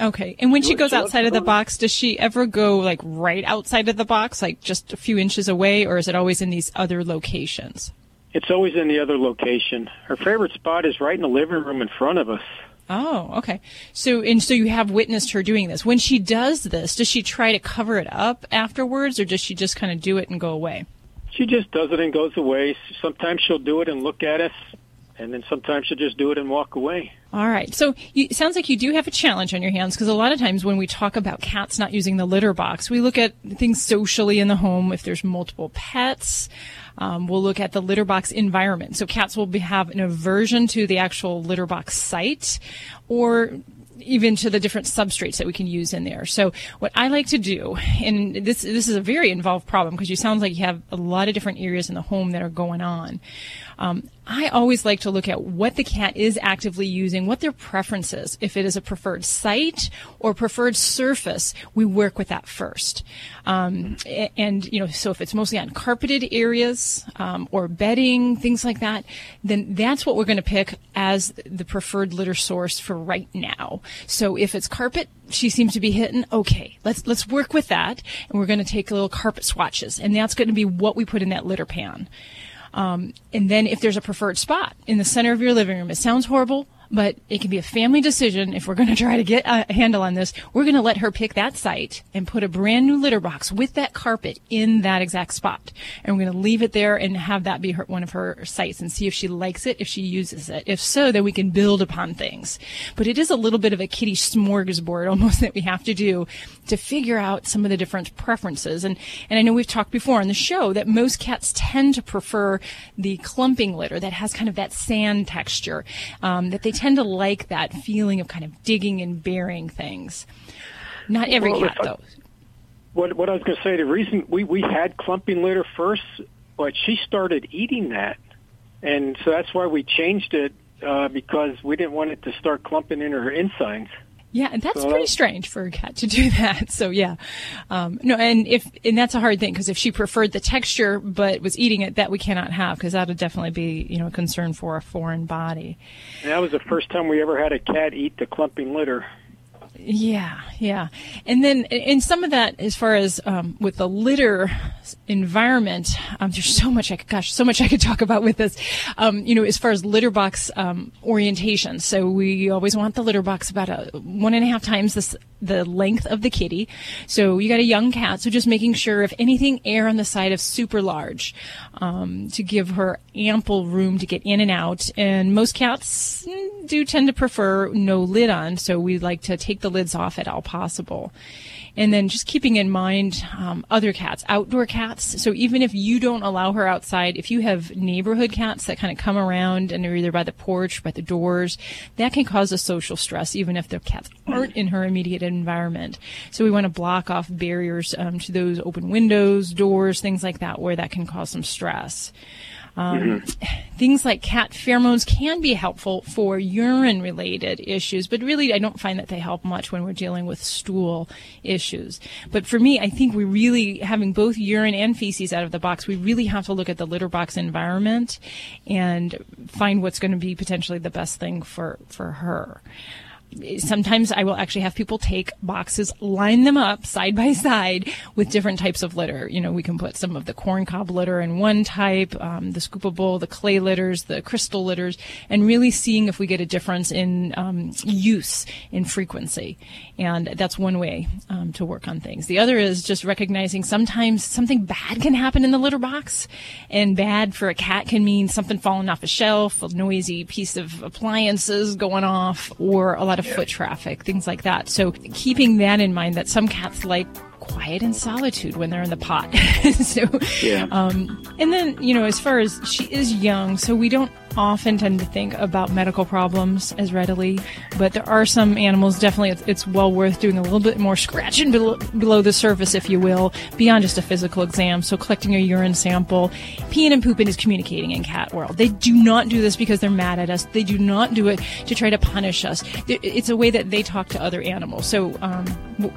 Okay. And when she goes outside of the box, does she ever go like right outside of the box, like just a few inches away, or is it always in these other locations? It's always in the other location. Her favorite spot is right in the living room in front of us. Oh, okay. So, and so you have witnessed her doing this. When she does this, does she try to cover it up afterwards, or does she just kind of do it and go away? She just does it and goes away. Sometimes she'll do it and look at us, and then sometimes she'll just do it and walk away. All right. So it sounds like you do have a challenge on your hands because a lot of times when we talk about cats not using the litter box, we look at things socially in the home. If there's multiple pets, um, we'll look at the litter box environment. So cats will be, have an aversion to the actual litter box site or even to the different substrates that we can use in there. So what I like to do, and this this is a very involved problem because you sound like you have a lot of different areas in the home that are going on. Um, I always like to look at what the cat is actively using, what their preference is. If it is a preferred site or preferred surface, we work with that first. Um, and, you know, so if it's mostly on carpeted areas um, or bedding, things like that, then that's what we're going to pick as the preferred litter source for right now. So if it's carpet, she seems to be hitting, okay, let's, let's work with that. And we're going to take little carpet swatches. And that's going to be what we put in that litter pan. Um, and then if there's a preferred spot in the center of your living room, it sounds horrible, but it can be a family decision. If we're going to try to get a handle on this, we're going to let her pick that site and put a brand new litter box with that carpet in that exact spot. And we're going to leave it there and have that be her, one of her sites and see if she likes it, if she uses it. If so, then we can build upon things. But it is a little bit of a kitty smorgasbord almost that we have to do to figure out some of the different preferences. And, and I know we've talked before on the show that most cats tend to prefer the clumping litter that has kind of that sand texture, um, that they tend to like that feeling of kind of digging and burying things. Not every well, cat, I, though. What, what I was going to say, the reason we, we had clumping litter first, but she started eating that. And so that's why we changed it uh, because we didn't want it to start clumping in her insides. Yeah, and that's so, pretty strange for a cat to do that. So yeah, um, no, and if and that's a hard thing because if she preferred the texture but was eating it, that we cannot have because that would definitely be you know a concern for a foreign body. And that was the first time we ever had a cat eat the clumping litter. Yeah, yeah. And then, in some of that, as far as um, with the litter environment, um, there's so much I could, gosh, so much I could talk about with this. Um, you know, as far as litter box um, orientation. So we always want the litter box about a one and a half times this, the length of the kitty. So you got a young cat, so just making sure if anything air on the side of super large, um, to give her ample room to get in and out. And most cats mm, do tend to prefer no lid on, so we like to take the lids off at all possible. And then just keeping in mind um, other cats, outdoor cats. So even if you don't allow her outside, if you have neighborhood cats that kind of come around and are either by the porch, by the doors, that can cause a social stress, even if the cats aren't in her immediate environment. So we want to block off barriers um, to those open windows, doors, things like that, where that can cause some stress. Um, mm-hmm. Things like cat pheromones can be helpful for urine related issues, but really I don't find that they help much when we're dealing with stool issues. But for me, I think we really, having both urine and feces out of the box, we really have to look at the litter box environment and find what's going to be potentially the best thing for, for her sometimes I will actually have people take boxes, line them up side by side with different types of litter. You know, we can put some of the corn cob litter in one type, um, the scoopable, the clay litters, the crystal litters, and really seeing if we get a difference in um, use in frequency. And that's one way um, to work on things. The other is just recognizing sometimes something bad can happen in the litter box, and bad for a cat can mean something falling off a shelf, a noisy piece of appliances going off, or a lot of foot traffic, things like that. So keeping that in mind that some cats like quiet and solitude when they're in the pot. so, yeah. Um, and then, you know, as far as she is young, so we don't often tend to think about medical problems as readily, but there are some animals definitely it's, it's well worth doing a little bit more scratching below, below the surface, if you will, beyond just a physical exam. So collecting a urine sample, peeing and pooping is communicating in cat world. They do not do this because they're mad at us. They do not do it to try to punish us. It's a way that they talk to other animals. So um,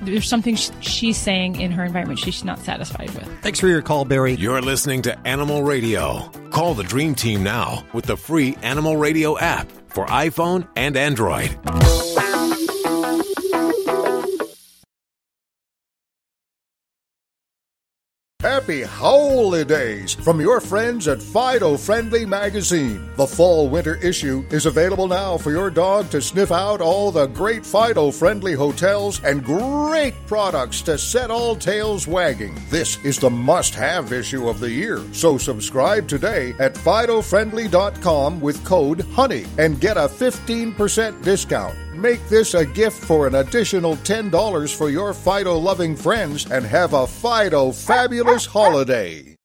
there's something she's saying in her environment she's not satisfied with. Thanks for your call, Barry. You're listening to Animal Radio. Call the Dream Team now with the free Animal Radio app for iPhone and Android. Happy holidays from your friends at Fido Friendly Magazine. The fall winter issue is available now for your dog to sniff out all the great Fido Friendly hotels and great products to set all tails wagging. This is the must have issue of the year. So subscribe today at FidoFriendly.com with code HONEY and get a 15% discount. Make this a gift for an additional $10 for your Fido loving friends and have a Fido fabulous holiday.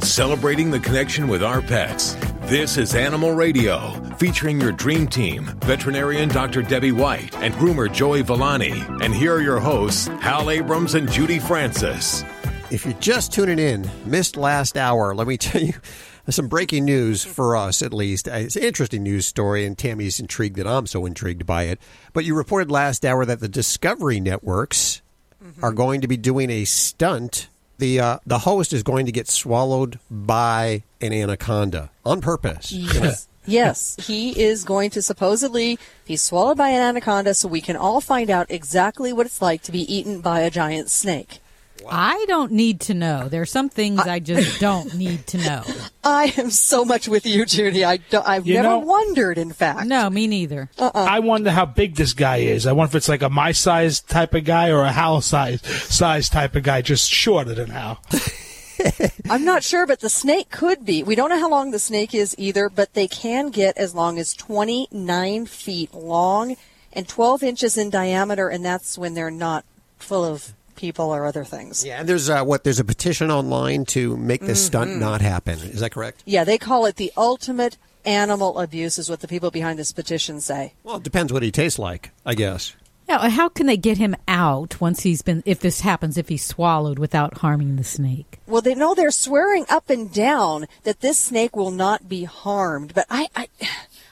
Celebrating the connection with our pets. This is Animal Radio, featuring your dream team, veterinarian Dr. Debbie White and groomer Joey Villani. And here are your hosts, Hal Abrams and Judy Francis. If you're just tuning in, missed last hour, let me tell you some breaking news for us, at least. Uh, it's an interesting news story, and Tammy's intrigued that I'm so intrigued by it. But you reported last hour that the Discovery networks mm-hmm. are going to be doing a stunt. The uh, the host is going to get swallowed by an anaconda on purpose. Yes. yes, he is going to supposedly be swallowed by an anaconda so we can all find out exactly what it's like to be eaten by a giant snake. I don't need to know. There are some things I, I just don't need to know. I am so much with you, Judy. I have never know, wondered, in fact. No, me neither. Uh-uh. I wonder how big this guy is. I wonder if it's like a my size type of guy or a Hal size size type of guy, just shorter than Hal. I'm not sure, but the snake could be. We don't know how long the snake is either, but they can get as long as 29 feet long and 12 inches in diameter, and that's when they're not full of people or other things. Yeah, and there's uh, what there's a petition online to make this mm-hmm. stunt not happen. Is that correct? Yeah, they call it the ultimate animal abuse, is what the people behind this petition say. Well, it depends what he tastes like, I guess. Yeah, how can they get him out once he's been, if this happens, if he's swallowed without harming the snake? Well, they know they're swearing up and down that this snake will not be harmed, but I, I,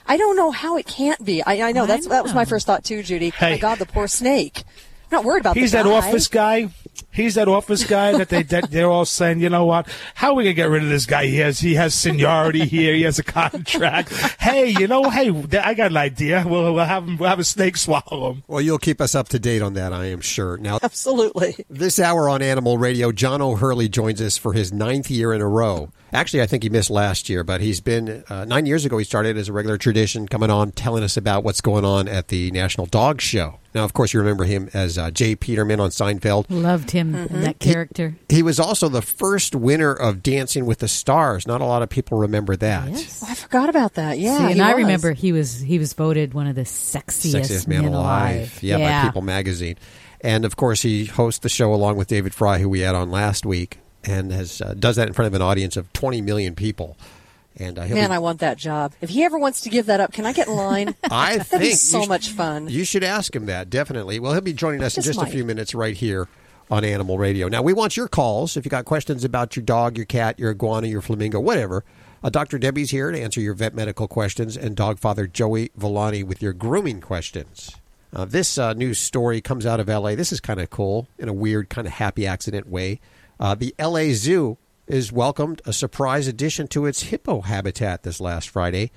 I don't know how it can't be. I, I know that's know. that was my first thought too, Judy. Hey. My God, the poor snake. I'm not worried about. He's that office guy. He's that office guy that they that they're all saying, you know what? How are we gonna get rid of this guy? He has he has seniority here. He has a contract. hey, you know, hey, I got an idea. We'll, we'll have him, we'll have a snake swallow him. Well, you'll keep us up to date on that, I am sure. Now, absolutely. This hour on Animal Radio, John O'Hurley joins us for his ninth year in a row. Actually, I think he missed last year, but he's been uh, nine years ago. He started as a regular tradition, coming on, telling us about what's going on at the National Dog Show. Now, of course, you remember him as uh, J. Peterman on Seinfeld. Loved him, mm-hmm. that character. He, he, was also the first winner of Dancing with the Stars. Not a lot of people remember that. Yes. Oh, I forgot about that. Yeah, See, and I remember he was he was voted one of the sexiest, sexiest man alive. alive. Yeah, yeah, by People Magazine. And of course, he hosts the show along with David Frei, who we had on last week, and has uh, does that in front of an audience of 20 million people. And uh, man, be... I want that job. If he ever wants to give that up, can I get in line? I That'd think so should, much fun. You should ask him that definitely. Well, he'll be joining us in just might. a few minutes right here on Animal Radio. Now, we want your calls. If you got questions about your dog, your cat, your iguana, your flamingo, whatever. Uh, Dr. Debbie's here to answer your vet medical questions, and dog father Joey Villani with your grooming questions. Uh, this uh, news story comes out of LA. This is kind of cool in a weird, kind of happy accident way. Uh, the LA Zoo is welcomed a surprise addition to its hippo habitat this last Friday.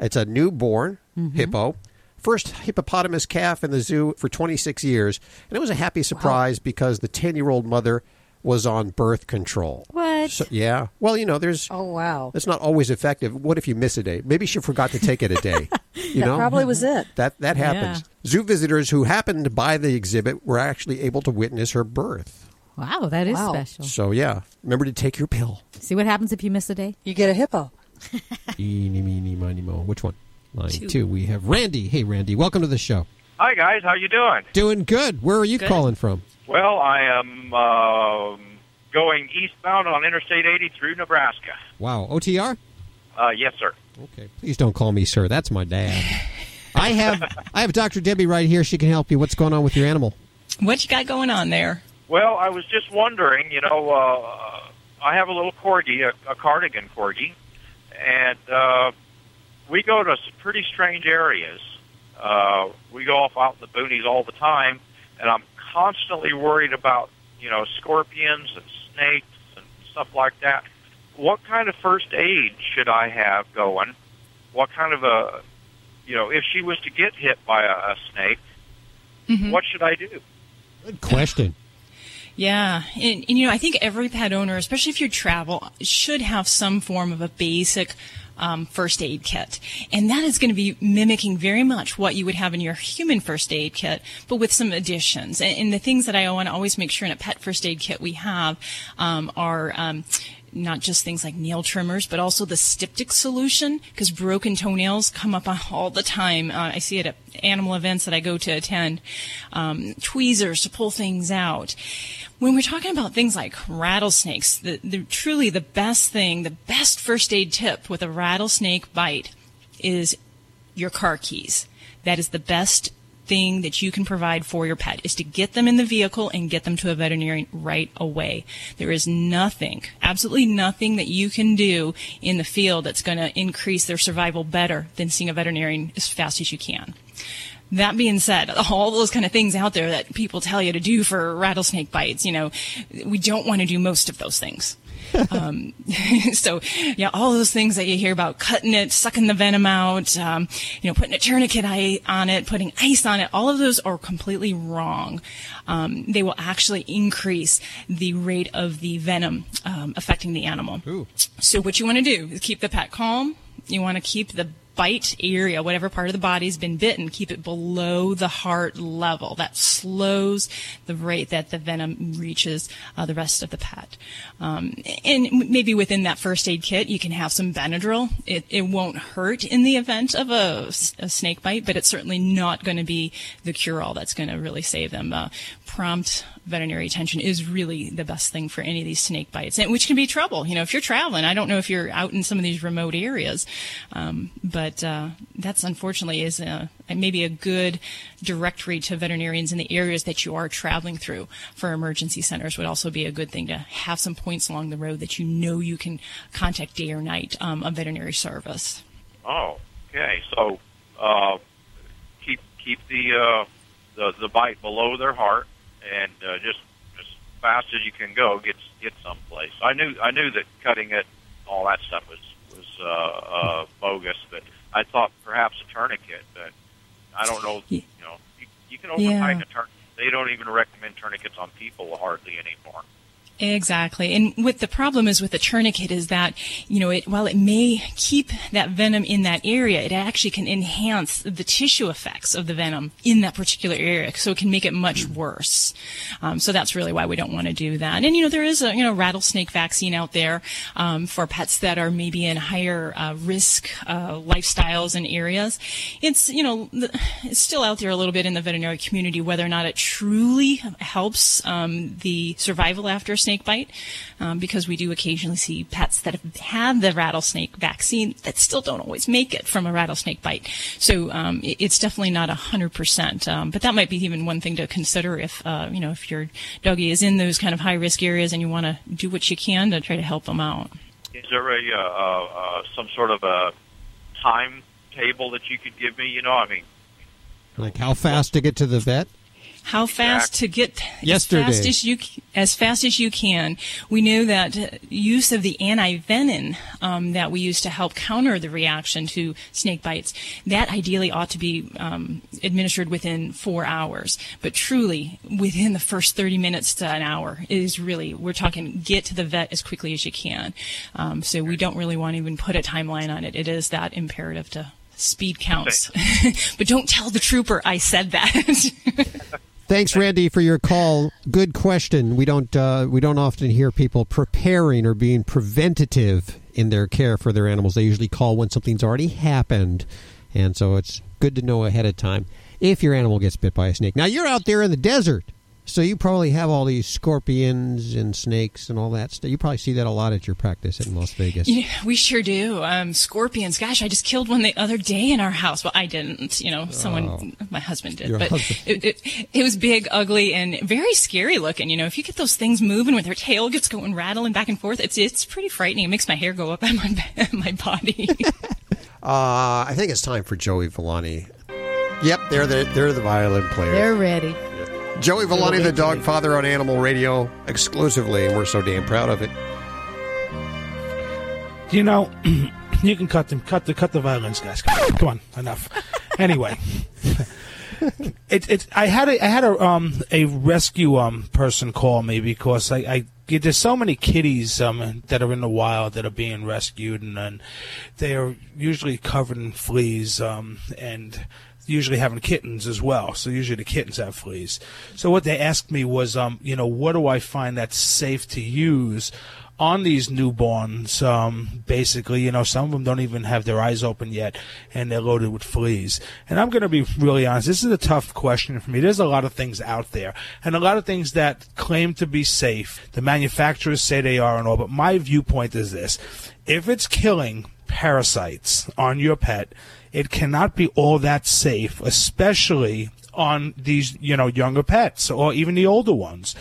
It's a newborn mm-hmm. hippo, first hippopotamus calf in the zoo for 26 years, and it was a happy surprise wow. because the 10 year old mother was on birth control. What? So, yeah. Well, you know, there's. Oh wow. It's not always effective. What if you miss a day? Maybe she forgot to take it a day. You that know, probably was it. That that happens. Yeah. Zoo visitors who happened by the exhibit were actually able to witness her birth. Wow, that is wow. special. So yeah, remember to take your pill. See what happens if you miss a day? You get a hippo. Eeny, meeny, miny, mo. Which one? Line two. two. We have Randy. Hey, Randy. Welcome to the show. Hi guys, how you doing? Doing good. Where are you good. calling from? Well, I am uh, going eastbound on Interstate 80 through Nebraska. Wow, OTR. Uh, yes, sir. Okay. Please don't call me sir. That's my dad. I have I have Dr. Debbie right here. She can help you. What's going on with your animal? What you got going on there? Well, I was just wondering, you know, uh, I have a little corgi, a, a cardigan corgi, and uh, we go to some pretty strange areas. Uh, we go off out in the boonies all the time, and I'm constantly worried about, you know, scorpions and snakes and stuff like that. What kind of first aid should I have going? What kind of a, you know, if she was to get hit by a, a snake, Mm-hmm. what should I do? Good question. Yeah, and, and you know, I think every pet owner, especially if you travel, should have some form of a basic um, first aid kit, and that is going to be mimicking very much what you would have in your human first aid kit, but with some additions. And, and the things that I want to always make sure in a pet first aid kit we have um, are. Not just things like nail trimmers, but also the styptic solution, because broken toenails come up all the time. Uh, I see it at animal events that I go to attend. Um, tweezers to pull things out. When we're talking about things like rattlesnakes, the, the, truly the best thing, the best first aid tip with a rattlesnake bite is your car keys. That is the best thing that you can provide for your pet is to get them in the vehicle and get them to a veterinarian right away. There is nothing, absolutely nothing that you can do in the field that's going to increase their survival better than seeing a veterinarian as fast as you can. That being said, all those kind of things out there that people tell you to do for rattlesnake bites, you know, we don't want to do most of those things. Um, so yeah, all those things that you hear about cutting it, sucking the venom out, um, you know, putting a tourniquet on it, putting ice on it, all of those are completely wrong. Um, they will actually increase the rate of the venom um, affecting the animal. Ooh. So what you want to do is keep the pet calm. You want to keep the bite area, whatever part of the body's been bitten, keep it below the heart level. That slows the rate that the venom reaches uh, the rest of the pet. Um, and maybe within that first aid kit, you can have some Benadryl. It, it won't hurt in the event of a, a snake bite, but it's certainly not going to be the cure-all that's going to really save them. Uh, prompt veterinary attention is really the best thing for any of these snake bites, and which can be trouble. You know, if you're traveling, I don't know if you're out in some of these remote areas, um, but uh, that's unfortunately is a, maybe a good directory to veterinarians in the areas that you are traveling through for emergency centers would also be a good thing to have some points along the road that you know you can contact day or night um, a veterinary service. Oh, okay. So uh, keep keep the uh, the the bite below their heart, and uh, just as fast as you can go, get get someplace. I knew I knew that cutting it, all that stuff was was uh, uh, bogus, but I thought perhaps a tourniquet. But I don't know. You know, you, you can overnight Yeah. a tourniquet. They don't even recommend tourniquets on people hardly anymore. Exactly. And what the problem is with the tourniquet is that, you know, it, while it may keep that venom in that area, it actually can enhance the tissue effects of the venom in that particular area. So it can make it much worse. Um, so that's really why we don't want to do that. And, you know, there is a, you know, rattlesnake vaccine out there, um, for pets that are maybe in higher, uh, risk, uh, lifestyles and areas. It's, you know, it's still out there a little bit in the veterinary community whether or not it truly helps, um, the survival after a snake bite, um, because we do occasionally see pets that have had the rattlesnake vaccine that still don't always make it from a rattlesnake bite. So um, it- it's definitely not a hundred percent. Um, but that might be even one thing to consider if uh, you know if your doggy is in those kind of high risk areas and you want to do what you can to try to help them out. Is there a uh, uh, uh, some sort of a timetable that you could give me? You know, I mean, Like how fast to get to the vet? How fast to get Yesterday. as fast as you as fast as you can. We know that uh, use of the antivenin um, that we use to help counter the reaction to snake bites that ideally ought to be um, administered within four hours. But truly, within the first thirty minutes to an hour is really we're talking get to the vet as quickly as you can. Um, so we don't really want to even put a timeline on it. It is that imperative to speed counts. but don't tell the trooper I said that. Thanks, Randy, for your call. Good question. We don't uh, we don't often hear people preparing or being preventative in their care for their animals. They usually call when something's already happened, and so it's good to know ahead of time if your animal gets bit by a snake. Now you're out there in the desert. So you probably have all these scorpions and snakes and all that stuff. You probably see that a lot at your practice in Las Vegas. Yeah, we sure do. Um, scorpions. Gosh, I just killed one the other day in our house. Well, I didn't. You know, someone, my husband did. Your but husband. It, it, it was big, ugly, and very scary looking. You know, if you get those things moving with their tail gets going rattling back and forth, it's it's pretty frightening. It makes my hair go up on my my body. Uh, I think it's time for Joey Villani. Yep, they're the they're the violin player. They're ready. Joey Villani, the dog father on Animal Radio, exclusively, and we're so damn proud of it. You know, you can cut them, cut the cut the violins, guys. Come on, enough. Anyway, it, it, I had a, I had a um a rescue um person call me because I, I there's so many kitties um that are in the wild that are being rescued and, and they are usually covered in fleas um and usually having kittens as well. So usually the kittens have fleas. So what they asked me was um you know what do I find that's safe to use on these newborns, um, basically, you know, some of them don't even have their eyes open yet, and they're loaded with fleas. And I'm going to be really honest. This is a tough question for me. There's a lot of things out there, and a lot of things that claim to be safe. The manufacturers say they are and all, but my viewpoint is this: if it's killing parasites on your pet, it cannot be all that safe, especially on these, you know, younger pets or even the older ones.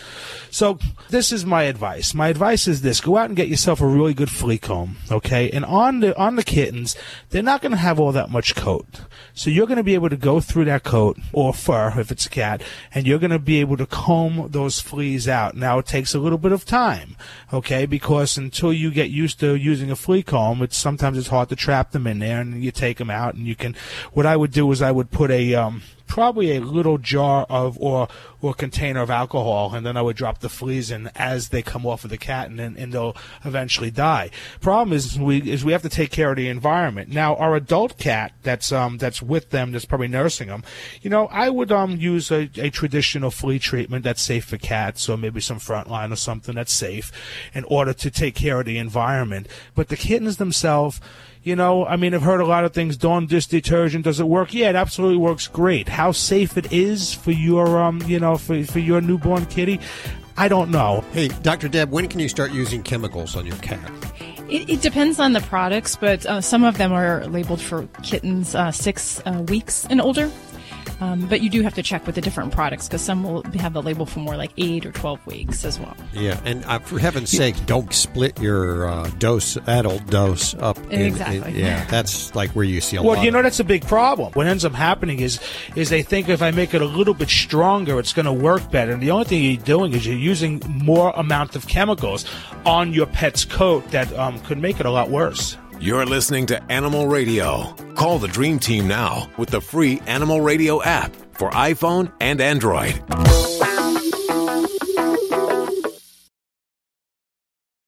So this is my advice. My advice is this: go out and get yourself a really good flea comb, okay? And on the on the kittens, they're not going to have all that much coat, so you're going to be able to go through that coat or fur if it's a cat, and you're going to be able to comb those fleas out. Now it takes a little bit of time, okay? Because until you get used to using a flea comb, it's sometimes it's hard to trap them in there, and you take them out, and you can. What I would do is I would put a um, probably a little jar of or or container of alcohol, and then I would drop the fleas in as they come off of the cat, and then and they'll eventually die. Problem is we is we have to take care of the environment. Now our adult cat that's um that's with them that's probably nursing them, you know I would um use a, a traditional flea treatment that's safe for cats, or maybe some frontline or something that's safe, in order to take care of the environment. But the kittens themselves. You know, I mean, I've heard a lot of things. Dawn dish detergent, does it work? Yeah, it absolutely works great. How safe it is for your, um, you know, for, for your newborn kitty, I don't know. Hey, Dr. Deb, when can you start using chemicals on your cat? It, it depends on the products, but uh, some of them are labeled for kittens uh, six uh, weeks and older. Um, but you do have to check with the different products because some will have the label for more like eight or 12 weeks as well. Yeah, and uh, for heaven's sake, don't split your uh, dose, adult dose, up. in- in- Exactly. yeah, that's like where you see a Well, lot. you of- know that's a big problem. What ends up happening is, is they think if I make it a little bit stronger, it's going to work better. And the only thing you're doing is you're using more amount of chemicals on your pet's coat that um, could make it a lot worse. You're listening to Animal Radio. Call the Dream Team now with the free Animal Radio app for iPhone and Android.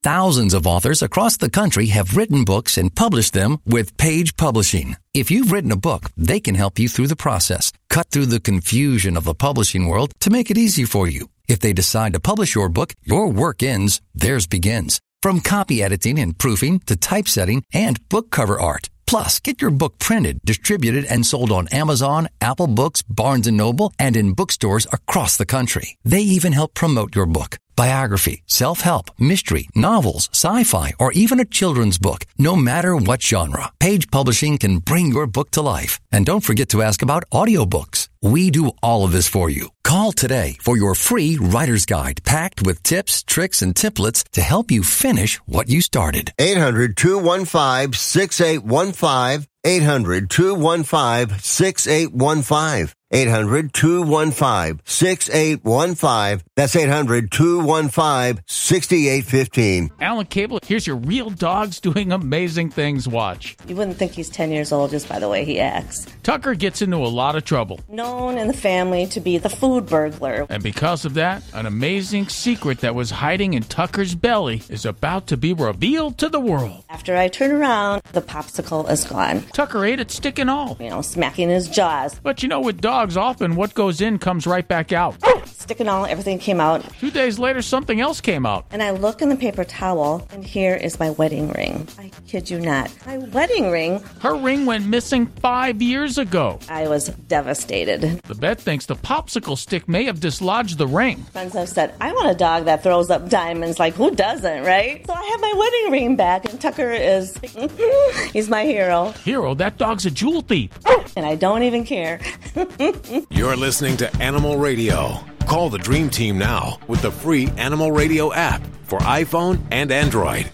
Thousands of authors across the country have written books and published them with Page Publishing. If you've written a book, they can help you through the process, cut through the confusion of the publishing world to make it easy for you. If they decide to publish your book, your work ends, theirs begins. From copy editing and proofing to typesetting and book cover art. Plus, get your book printed, distributed, and sold on Amazon, Apple Books, Barnes & Noble, and in bookstores across the country. They even help promote your book. Biography, self-help, mystery, novels, sci-fi, or even a children's book. No matter what genre, Page Publishing can bring your book to life. And don't forget to ask about audiobooks. We do all of this for you. Call today for your free writer's guide packed with tips, tricks, and templates to help you finish what you started. 800 215 6815. 800 215 6815. 800 215 6815. That's 800 215 6815. Alan Cable, here's your real dogs doing amazing things. Watch. You wouldn't think he's 10 years old just by the way he acts. Tucker gets into a lot of trouble. Known in the family to be the food burglar. And because of that, an amazing secret that was hiding in Tucker's belly is about to be revealed to the world. After I turn around, the popsicle is gone. Tucker ate it stick and all. You know, smacking his jaws. But you know, with dogs, often what goes in comes right back out. Stick and all, everything came out. Two days later, something else came out. And I look in the paper towel, and here is my wedding ring. I kid you not. My wedding ring. Her ring went missing five years ago. I was devastated. The vet thinks the popsicle stick may have dislodged the ring. Friends have said, I want a dog that throws up diamonds. Like, who doesn't, right? So I have my wedding ring back, and Tucker is. he's my hero. Hero, that dog's a jewel thief. And I don't even care. You're listening to Animal Radio. Call the Dream Team now with the free Animal Radio app for iPhone and Android.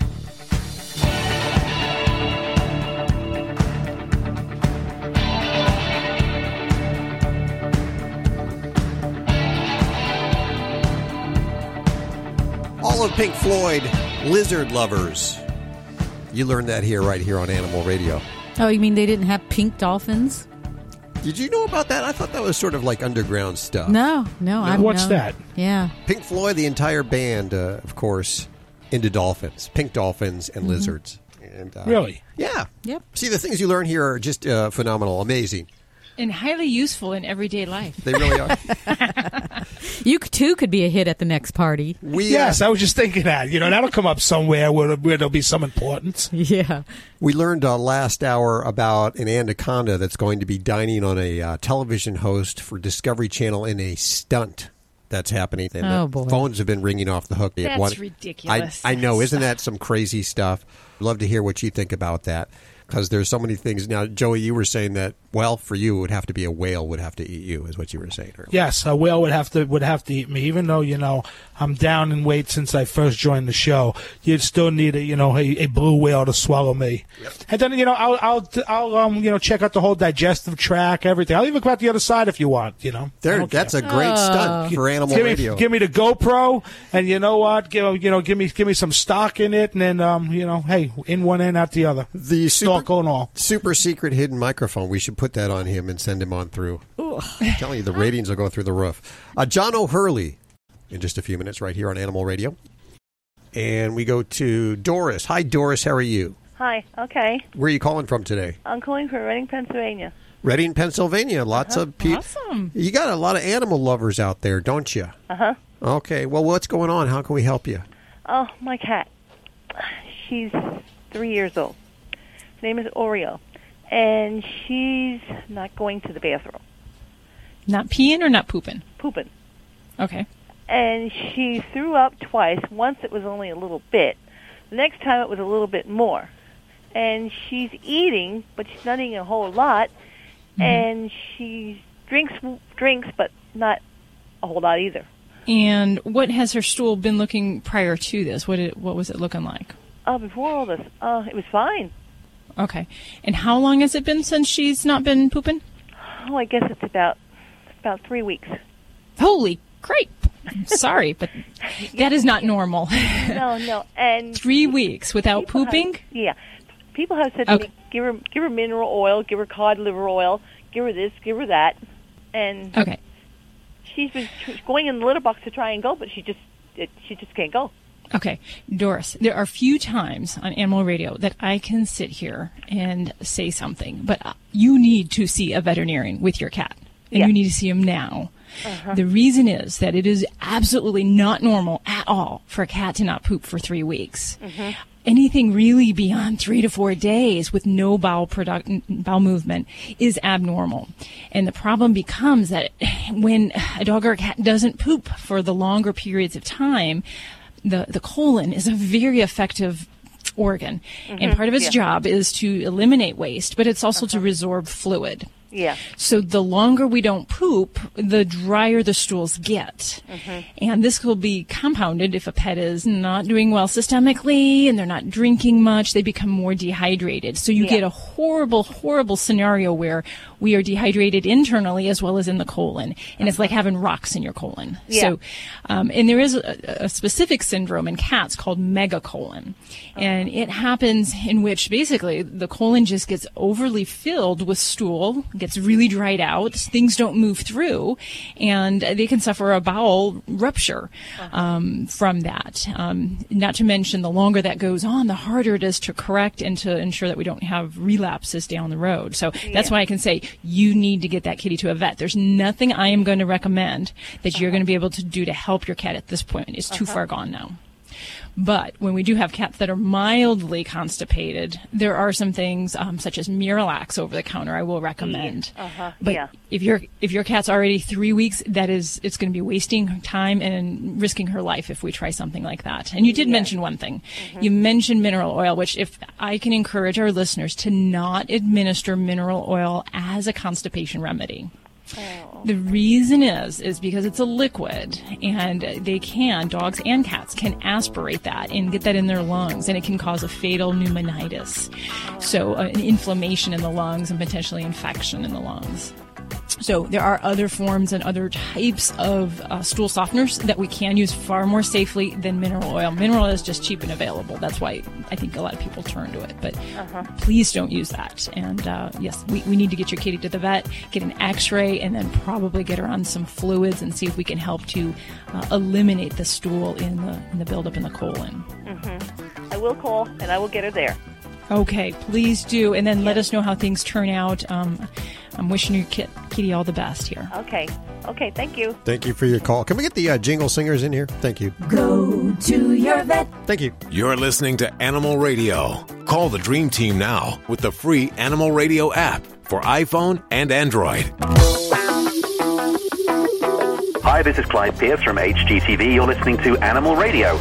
All of Pink Floyd, Lizard Lovers. You learned that here, right here on Animal Radio. Oh, you mean they didn't have pink dolphins? Did you know about that? I thought that was sort of like underground stuff. No, no. I'm What's no. that? Yeah. Pink Floyd, the entire band, uh, of course, into dolphins, pink dolphins and Mhm. lizards. And uh, Really? yeah, Yep. See, the things you learn here are just uh, phenomenal, amazing. And highly useful in everyday life. They really are. You too could be a hit at the next party. We yes, I was just thinking that. You know, that'll come up somewhere where, where there'll be some importance. Yeah. We learned uh, last hour about an anaconda that's going to be dining on a uh, television host for Discovery Channel in a stunt that's happening. And Oh, boy. Phones have been ringing off the hook. They That's want- ridiculous. I, I know, isn't that some crazy stuff? Love to hear what you think about that because there's so many things. Now, Joey, you were saying that well, for you, it would have to be a whale would have to eat you, is what you were saying earlier. Yes, a whale would have to would have to eat me, even though you know I'm down in weight since I first joined the show. You'd still need a you know a, a blue whale to swallow me, and then you know I'll I'll I'll um you know check out the whole digestive tract, everything. I'll even go out the other side if you want. You know, There- that's care. a great stunt for Animal give me, Radio. Give me the GoPro, and you know what? Give you know give me give me some stock in it, and then um you know hey in one end out the other. The snorkel and all. Super secret hidden microphone. We should put that on him and send him on through. I'm telling you, the ratings will go through the roof. Uh, John O'Hurley in just a few minutes right here on Animal Radio. And we go to Doris. Hi, Doris. How are you? Hi. Okay. Where are you calling from today? I'm calling from Reading, Pennsylvania. Reading, Pennsylvania. Lots of people. Awesome. You got a lot of animal lovers out there, don't you? Uh huh. Okay. Well, what's going on? How can we help you? Oh, my cat. She's three years old. Her name is Oreo, and she's not going to the bathroom, Not peeing or not pooping? pooping. Okay. And she threw up twice. Once it was only a little bit. The next time it was a little bit more. And she's eating, but she's not eating a whole lot. And she drinks drinks, but not a whole lot either. And what has her stool been looking prior to this? What did, what was it looking like? Uh, before all this, uh, it was fine. Okay. And how long has it been since she's not been pooping? Oh, I guess it's about about three weeks. Holy great. Sorry, but that is not normal. no, no, and Three weeks without people have- pooping? yeah, people have said to Okay. me, "Give her, give her mineral oil, give her cod liver oil, give her this, give her that," and Okay. she's been going in the litter box to try and go, but she just it, she just can't go. Okay, Doris, there are few times on Animal Radio that I can sit here and say something, but uh, you need to see a veterinarian with your cat, and Yeah. you need to see him now. Uh-huh. The reason is that it is absolutely not normal at all for a cat to not poop for three weeks. Mm-hmm. Anything really beyond three to four days with no bowel product, bowel movement is abnormal. And the problem becomes that when a dog or a cat doesn't poop for the longer periods of time, the, the colon is a very effective organ. And Mhm, part of its yeah. job is to eliminate waste, but it's also to resorb fluid. Yeah. So the longer we don't poop, the drier the stools get. Mhm. And this will be compounded if a pet is not doing well systemically and they're not drinking much, they become more dehydrated. So you Yeah. get a horrible, horrible scenario where we are dehydrated internally as well as in the colon. And it's like having rocks in your colon. Yeah. So, um, and there is a, a specific syndrome in cats called megacolon. And it happens in which basically the colon just gets overly filled with stool, gets really dried out, things don't move through, and they can suffer a bowel rupture um, from that. Um, not to mention, the longer that goes on, the harder it is to correct and to ensure that we don't have relapses down the road. So that's Yeah. why I can say you need to get that kitty to a vet. There's nothing I am going to recommend that you're going to be able to do to help your cat at this point. It's too Uh-huh. far gone now. But when we do have cats that are mildly constipated, there are some things um, such as Miralax over the counter I will recommend. Uh-huh. But yeah. if your if your cat's already three weeks, that is it's going to be wasting time and risking her life if we try something like that. And you did mention one thing. Mm-hmm. You mentioned mineral oil, which if I can encourage our listeners to not administer mineral oil as a constipation remedy. The reason is is because it's a liquid, and they can dogs and cats can aspirate that and get that in their lungs, and it can cause a fatal pneumonitis, so uh, an inflammation in the lungs and potentially infection in the lungs. So there are other forms and other types of uh, stool softeners that we can use far more safely than mineral oil. Mineral oil is just cheap and available. That's why I think a lot of people turn to it. But Uh-huh. please don't use that. And uh, yes, we, we need to get your kitty to the vet, get an X-ray, and then probably get her on some fluids and see if we can help to uh, eliminate the stool in the in the buildup in the colon. hmm I will call and I will get her there. Okay, please do, and then let us know how things turn out. Um, I'm wishing you, kit, kitty all the best here. Okay. Okay. Thank you. Thank you for your call. Can we get the uh, jingle singers in here? Thank you. Go to your vet. Thank you. You're listening to Animal Radio. Call the Dream Team now with the free Animal Radio app for iPhone and Android. Hi, this is Clyde Pierce from HGTV. You're listening to Animal Radio.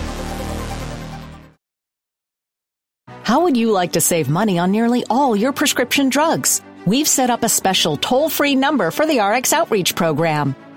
How would you like to save money on nearly all your prescription drugs? We've set up a special toll free number for the RX Outreach Program.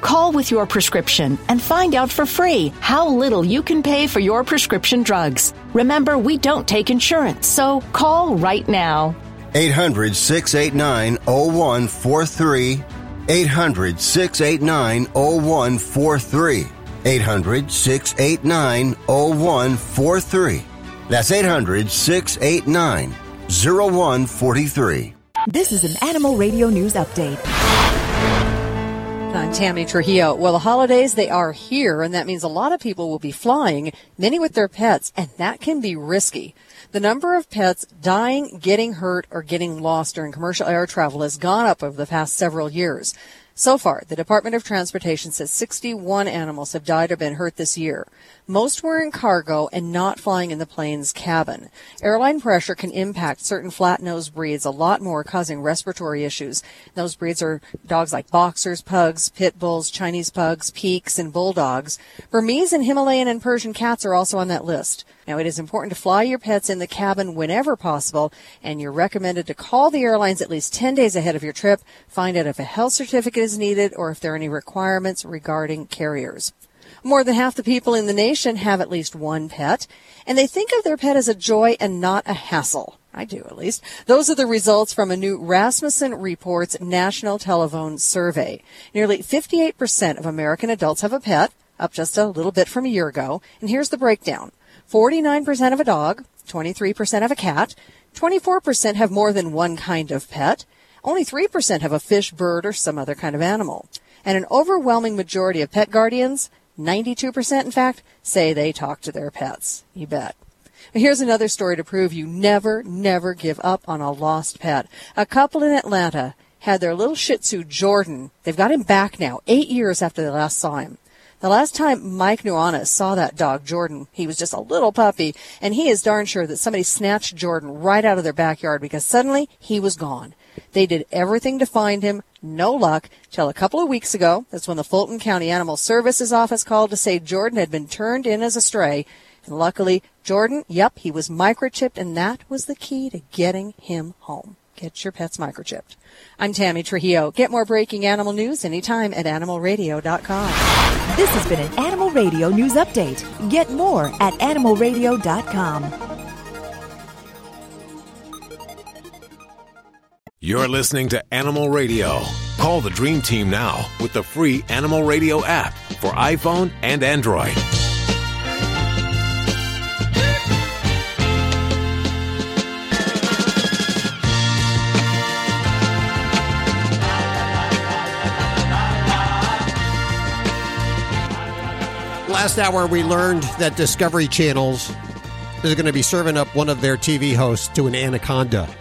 Call with your prescription and find out for free how little you can pay for your prescription drugs. Remember, we don't take insurance, so call right now. 800 689 0143. 800 689 0143. 800 689 0143. That's 800 689 0143. This is an Animal Radio News Update. I'm Tammy Trujillo. Well, the holidays, they are here, and that means a lot of people will be flying, many with their pets, and that can be risky. The number of pets dying, getting hurt, or getting lost during commercial air travel has gone up over the past several years. So far, the Department of Transportation says 61 animals have died or been hurt this year. Most were in cargo and not flying in the plane's cabin. Airline pressure can impact certain flat-nosed breeds a lot more, causing respiratory issues. Those breeds are dogs like boxers, pugs, pit bulls, Chinese pugs, peaks, and bulldogs. Burmese and Himalayan and Persian cats are also on that list. Now, it is important to fly your pets in the cabin whenever possible, and you're recommended to call the airlines at least 10 days ahead of your trip, find out if a health certificate is needed or if there are any requirements regarding carriers. More than half the people in the nation have at least one pet, and they think of their pet as a joy and not a hassle. I do, at least. Those are the results from a new Rasmussen Reports National Telephone Survey. Nearly 58% of American adults have a pet, up just a little bit from a year ago. And here's the breakdown. 49% of a dog, 23% of a cat, 24% have more than one kind of pet, only 3% have a fish, bird, or some other kind of animal. And an overwhelming majority of pet guardians, 92% in fact, say they talk to their pets. You bet. Here's another story to prove you never, never give up on a lost pet. A couple in Atlanta had their little Shih Tzu Jordan. They've got him back now, eight years after they last saw him. The last time Mike Nuanes saw that dog, Jordan, he was just a little puppy, and he is darn sure that somebody snatched Jordan right out of their backyard because suddenly he was gone. They did everything to find him, no luck, till a couple of weeks ago. That's when the Fulton County Animal Services office called to say Jordan had been turned in as a stray. And luckily, Jordan, yep, he was microchipped, and that was the key to getting him home. get your pets microchipped. I'm Tammy Trujillo. Get more breaking animal news anytime at animalradio.com. This has been an Animal Radio News Update. Get more at animalradio.com. You're listening to Animal Radio. Call the Dream Team now with the free Animal Radio app for iPhone and Android. Last hour, we learned that Discovery Channels is going to be serving up one of their TV hosts to an anaconda.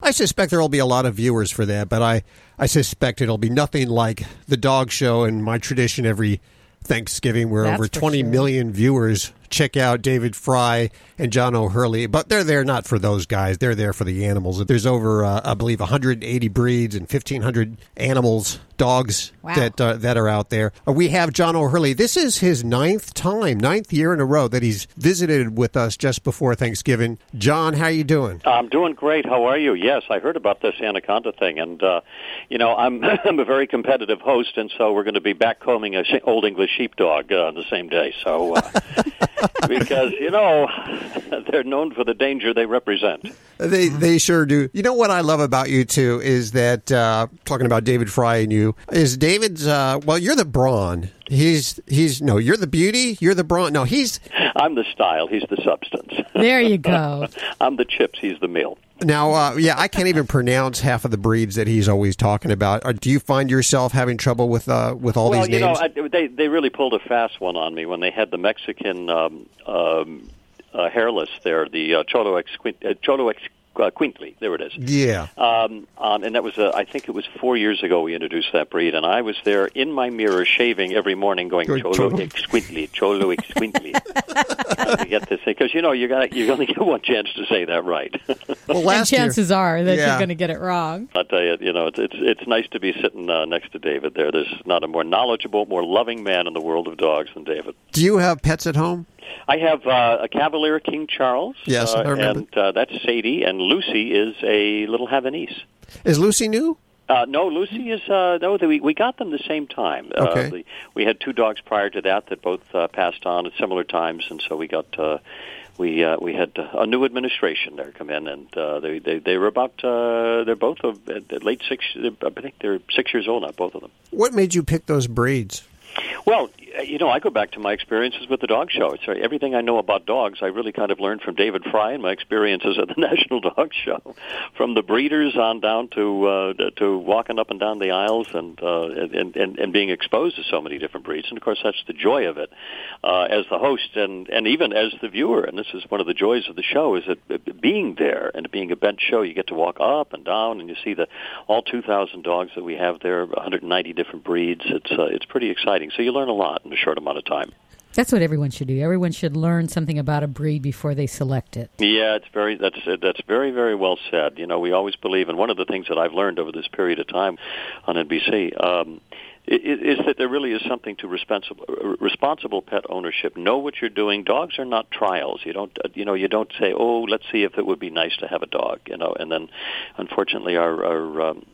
I suspect there will be a lot of viewers for that, but I, I suspect it'll be nothing like the dog show and my tradition every Thanksgiving, where That's over twenty million sure. viewers check out David Frei and John O'Hurley. But they're there not for those guys; they're there for the animals. There's over, uh, I believe, 180 breeds and 1,500 animals, dogs Wow. that uh, that are out there. Uh, we have John O'Hurley. This is his ninth time, ninth year in a row that he's visited with us just before Thanksgiving. John, how are you doing? I'm doing great. How are you? Yes, I heard about this anaconda thing, and uh, you know, I'm I'm a very competitive host, and so we're going to be backcombing a sh- old English sheepdog uh, on the same day. So, uh, because you know, they're known for the danger they represent. They they sure do. You know what I love about you too is that uh, talking about David Frei and you is David's. Uh, well, you're the brawn. He's he's no, you're the beauty. You're the brawn. No, he's I'm the style. He's the substance. There you go. I'm the chips. He's the meal. now. Uh, yeah, I can't even pronounce half of the breeds that he's always talking about. Or do you find yourself having trouble with uh, with all well, these you know, I, they they really pulled a fast one on me when they had the Mexican um, um, uh, hairless there, the uh, Cholo ex uh, Cholo ex uh, Quintly. There it is. yeah. Um, um, and that was, uh, I think it was four years ago we introduced that breed, and I was there in my mirror shaving every morning, going Good Cholo Cholo. exquintly, Xoloitzcuintli, to get to say because you know you got you only get one chance to say that right. Well, and last year, chances are that Yeah. you're going to get it wrong. I tell you, you know, it's it's, it's nice to be sitting uh, next to David there. There's not a more knowledgeable, more loving man in the world of dogs than David. do you have pets at home? I have uh, a Cavalier King Charles. Yes, uh, I remember. and uh, that's Sadie, and Lucy is a little Havanese. Is Lucy new? Uh, no, Lucy is uh, no. We we got them the same time. Okay. Uh, the, we had two dogs prior to that that both uh, passed on at similar times, and so we got uh, we uh, we had uh, a new administration there come in, and uh, they they they were about uh, they're both of uh, late six. I think they're six years old now, both of them. What made you pick those breeds? Well, you know, I go back to my experiences with the dog show. Uh, everything I know about dogs. I really kind of learned from David Frei and my experiences at the National Dog Show, from the breeders on down to uh, to walking up and down the aisles and, uh, and and and being exposed to so many different breeds. And of course, that's the joy of it uh, as the host and and even as the viewer. And this is one of the joys of the show is that uh, being there and being a bench show, you get to walk up and down and you see the all 2,000 dogs that we have there, 190 different breeds. It's uh, it's pretty exciting. So you learn a lot in a short amount of time. That's what everyone should do. Everyone should learn something about a breed before they select it. Yeah, it's very that's that's very very well said. You know, we always believe, and one of the things that I've learned over this period of time on NBC. Um, is that there really is something to responsible responsible pet ownership. Know what you're doing. Dogs are not trials. You don't uh, you know you don't say oh let's see if it would be nice to have a dog you know and then unfortunately our our um,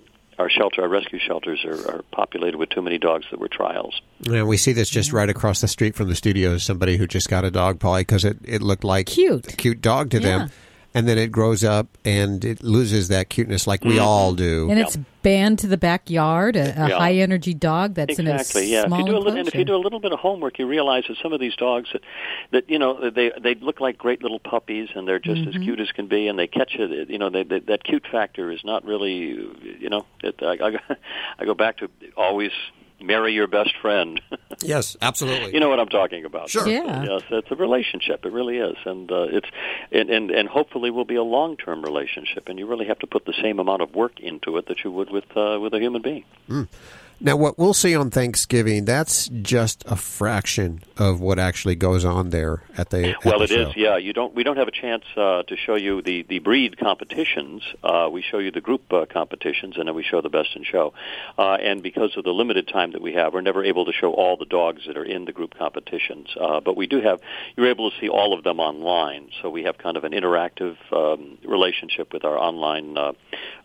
our shelter our rescue shelters are, are populated with too many dogs that were trials. And we see this just right across the street from the studio. Somebody who just got a dog, probably because it, it looked like Cute. a cute dog to Yeah. them, and then it grows up and it loses that cuteness, like we all do. And it's banned to the backyard, a, a Yeah. high energy dog that's exactly, in a yeah. If small you do a little, and if you do a little bit of homework, you realize that some of these dogs that, that you know, they they look like great little puppies, and they're just as Mhm. cute as can be, and they catch it. You know, they, they, that cute factor is not really, you know, it, I, I, I go back to always marry your best friend. yes, absolutely. You know what I'm talking about. Sure. Yeah. Yes, it's a relationship. It really is, and uh, it's and, and and hopefully will be a long term relationship. And you really have to put the same amount of work into it that you would with uh, with a human being. Now, what we'll see on Thanksgiving, that's just a fraction of what actually goes on there at the. At Well, the it is. show. Yeah, you don't. We don't have a chance uh, to show you the the breed competitions. Uh, we show you the group uh, competitions, and then we show the best in show. Uh, and because of the limited time that we have, we're never able to show all the dogs that are in the group competitions. Uh, but we do have. You're able to see all of them online. So we have kind of an interactive um, relationship with our online uh,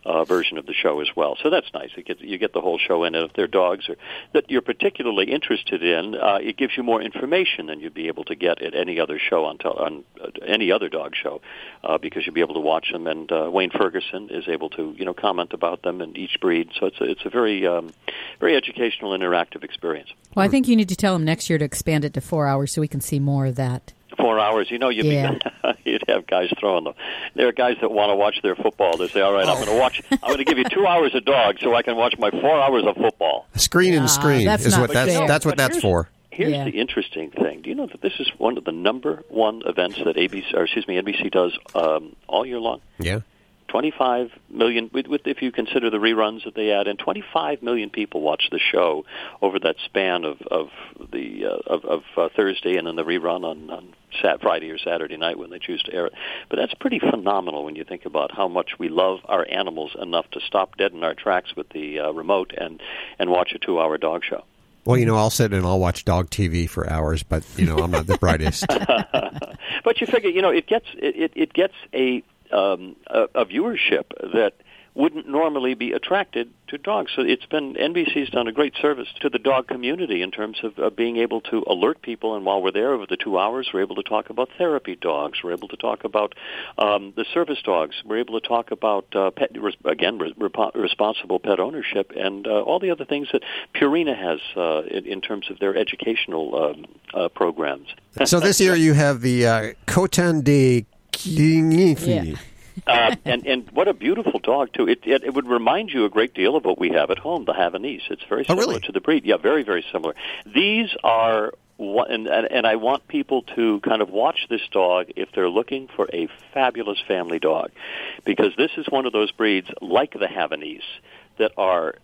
uh, version of the show as well. So that's nice. It gets, you get the whole show in, and if dogs or, that you're particularly interested in, uh, it gives you more information than you'd be able to get at any other show on, tel- on uh, any other dog show, uh, because you'll be able to watch them. And uh, Wayne Ferguson is able to, you know, comment about them and each breed. So it's a, it's a very, um, very educational, interactive experience. Well, I think you need to tell him next year to expand it to four hours so we can see more of that. Four hours, you know, you'd, Yeah. be, you'd have guys throwing them. There are guys that want to watch their football. They say, "All right, I'm going to watch. I'm going to give you two hours of dog so I can watch my four hours of football." Screen and screen that's is what that's that's what But that's for. Here's Yeah. the interesting thing. Do you know that this is one of the number one events that ABC, or excuse me, NBC does um, all year long? Yeah. 25 million, with, with, if you consider the reruns that they add, and 25 million people watch the show over that span of of the uh, of, of uh, Thursday and then the rerun on, on Sat Friday or Saturday night when they choose to air it. But that's pretty phenomenal when you think about how much we love our animals enough to stop dead in our tracks with the uh, remote and and watch a two-hour dog show. Well, you know, I'll sit and I'll watch dog TV for hours, but you know, I'm not the brightest. but you figure, you know, it gets it, it, it gets a, um, a a viewership that wouldn't normally be attracted to dogs. So it's been NBC's done a great service to the dog community in terms of being able to alert people. And while we're there over the two hours, we're able to talk about therapy dogs. We're able to talk about um, the service dogs. We're able to talk about uh, pet again re- repo- responsible pet ownership and uh, all the other things that Purina has uh, in, in terms of their educational um, uh, programs. so this year you have the uh, de Quigny. uh, and and what a beautiful dog too. It, it it would remind you a great deal of what we have at home, the Havanese. It's very similar to the breed. Yeah, very very similar. These are one, and, and and I want people to kind of watch this dog if they're looking for a fabulous family dog, because this is one of those breeds like the Havanese that are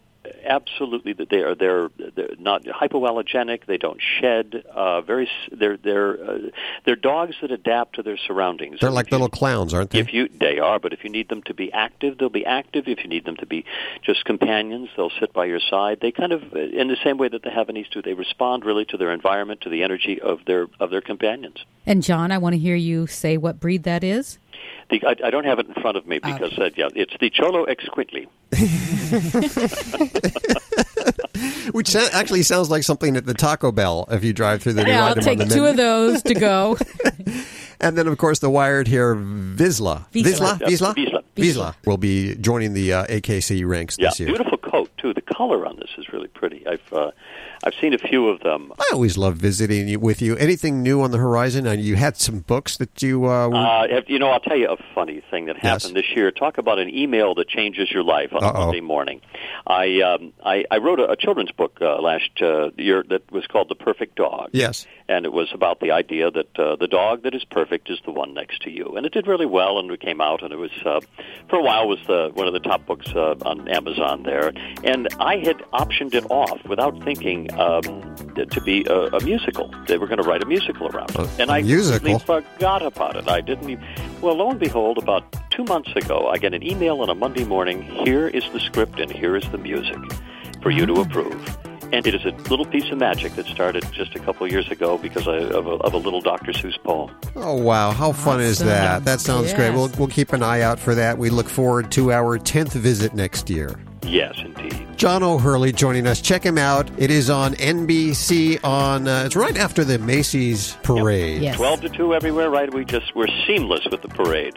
absolutely that they are they're, they're not hypoallergenic they don't shed uh very they're they're uh, they're dogs that adapt to their surroundings They're like little clowns, aren't they? if you they are, but if you need them to be active, they'll be active. If you need them to be just companions, they'll sit by your side. They kind of, in the same way that the Havanese do, they respond really to their environment, to the energy of their of their companions. And John, I want to hear you say what breed that is. The, I, I don't have it in front of me because uh, yeah, it's the Xoloitzcuintli. Which sa- actually sounds like something at the Taco Bell if you drive through the. Yeah, I'll take the two menu. of those to go. And then, of course, the wired here, Vizsla. Vizsla? Vizsla? Vizla. Vizsla. Vizsla will be joining the uh, AKC ranks Yeah, this year. beautiful coat too. The color on this is really pretty. I've uh, I've seen a few of them. I always love visiting you, with you. Anything new on the horizon? And you had some books that you uh, were. Uh, have- you know, I'll tell you a funny thing that Yes. happened this year. Talk about an email that changes your life on a Uh-oh. Monday morning. I um, I, I wrote a, a children's book uh, last uh, year that was called The Perfect Dog. yes. And it was about the idea that uh, the dog that is perfect is the one next to you. And it did really well, and it came out, and it was uh, for a while was the one of the top books uh, on Amazon there. And I had optioned it off without thinking um, to be a, a musical. They were going to write a musical around it, and I musical? completely forgot about it. I didn't. Even, well, lo and behold, about two months ago, I get an email on a Monday morning. Here is the script, and here is the music for you to approve. And it is a little piece of magic that started just a couple years ago because I, of, a, of a little Dr. Seuss poem. Oh wow, how fun is that? That sounds great. Yes. We'll we'll keep an eye out for that. We look forward to our tenth visit next year. Yes, indeed. John O'Hurley joining us. Check him out. It is on NBC. On uh, it's right after the Macy's parade. Twelve to two everywhere, right? We just we're seamless with the parade.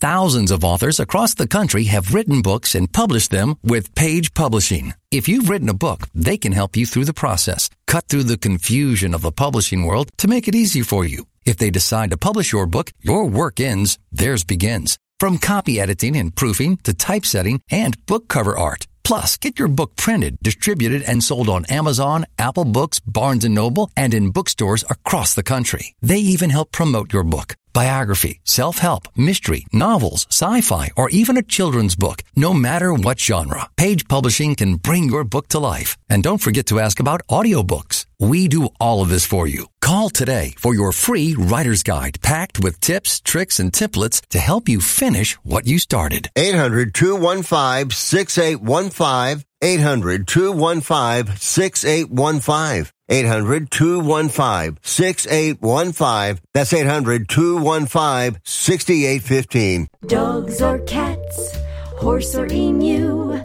Thousands of authors across the country have written books and published them with Page Publishing. If you've written a book, they can help you through the process, cut through the confusion of the publishing world to make it easy for you. If they decide to publish your book, your work ends, theirs begins. From copy editing and proofing to typesetting and book cover art, Plus, get your book printed, distributed, and sold on Amazon, Apple Books, Barnes & Noble, and in bookstores across the country. They even help promote your book. Biography, self-help, mystery, novels, sci-fi, or even a children's book. No matter what genre, Page Publishing can bring your book to life. And don't forget to ask about audiobooks. We do all of this for you. Call today for your free writer's guide packed with tips, tricks, and templates to help you finish what you started. 800 215 6815. 800 215 6815. 800 215 6815. That's 800 215 6815. Dogs or cats, horse or emu,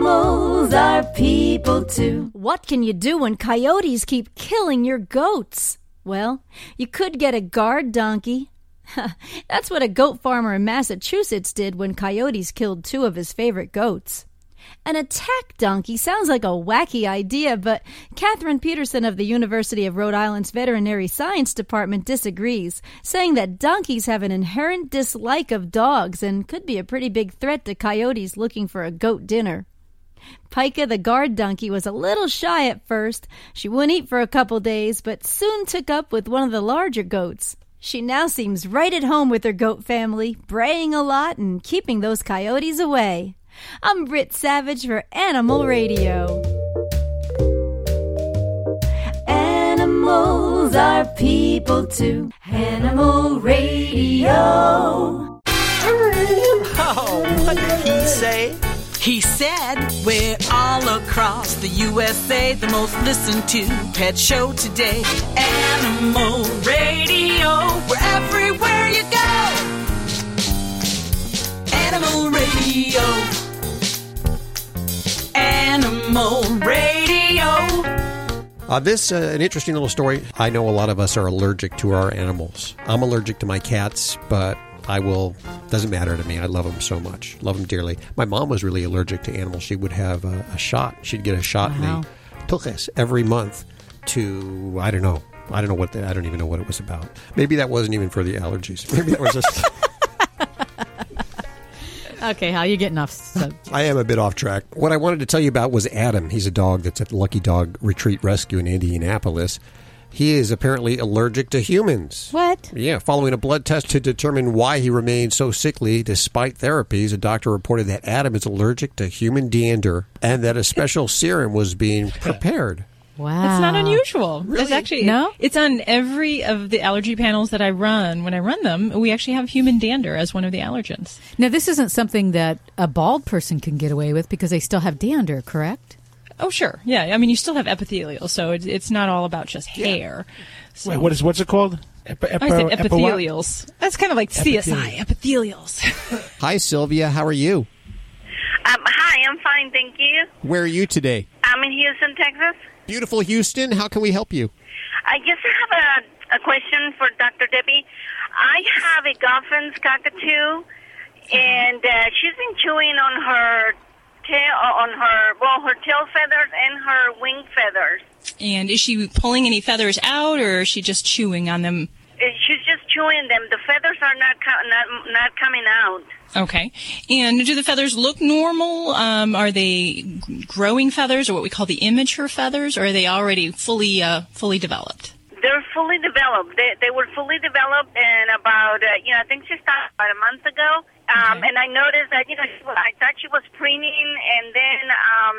animals are people too. What can you do when coyotes keep killing your goats? Well, you could get a guard donkey. That's what a goat farmer in Massachusetts did when coyotes killed two of his favorite goats. An attack donkey sounds like a wacky idea, but Catherine Peterson of the University of Rhode Island's Veterinary Science Department disagrees, saying that donkeys have an inherent dislike of dogs and could be a pretty big threat to coyotes looking for a goat dinner. Pica the guard donkey was a little shy at first. She wouldn't eat for a couple days, but soon took up with one of the larger goats. She now seems right at home with her goat family, braying a lot and keeping those coyotes away. I'm Britt Savage for Animal Radio. Animals are people too. Animal Radio. Oh, what did he say? He said, We're all across the USA, the most listened to pet show today. Animal Radio, we're everywhere you go. Animal Radio. Animal Radio. Uh, this uh, an interesting little story. I know a lot of us are allergic to our animals. I'm allergic to my cats, but I will. Doesn't matter to me. I love them so much. Love them dearly. My mom was really allergic to animals. She would have a, a shot. She'd get a shot Wow. in the tuches every month to I don't know. I don't know what the, I don't even know what it was about. Maybe that wasn't even for the allergies. Maybe that was just. Okay, how you getting off? I am a bit off track. What I wanted to tell you about was Adam. He's a dog that's at Lucky Dog Retreat Rescue in Indianapolis. He is apparently allergic to humans. What? Yeah, following a blood test to determine why he remained so sickly despite therapies, a doctor reported that Adam is allergic to human dander and that a special serum was being prepared. Wow. That's not unusual. It's actually No? It's on every of the allergy panels that I run. When I run them, we actually have human dander as one of the allergens. Now, this isn't something that a bald person can get away with because they still have dander, correct? Oh, sure. Yeah. I mean, you still have epithelial, so it's, it's not all about just hair. So, Wait, what is what's it called? Epi- I said epi- epi- epithelials. That's kind of like CSI, epithelials. Hi, Sylvia. How are you? Um, hi, I'm fine, thank you. Where are you today? I'm in Houston, Texas. Beautiful Houston. How can we help you? I guess I have a, a question for Dr. Debbie. I have a Goffin's cockatoo, and uh, she's been chewing on her tail, on her well, her tail feathers and her wing feathers. and is she pulling any feathers out, or is she just chewing on them? Uh, She's just chewing them. The feathers are not not not coming out. Okay. And do the feathers look normal? Um, are they growing feathers, or what we call the immature feathers, or are they already fully uh, fully developed? They're fully developed. They they were fully developed, and about uh, you know I think she started about a month ago. Um, And I noticed that you know she, I thought she was preening, and then um,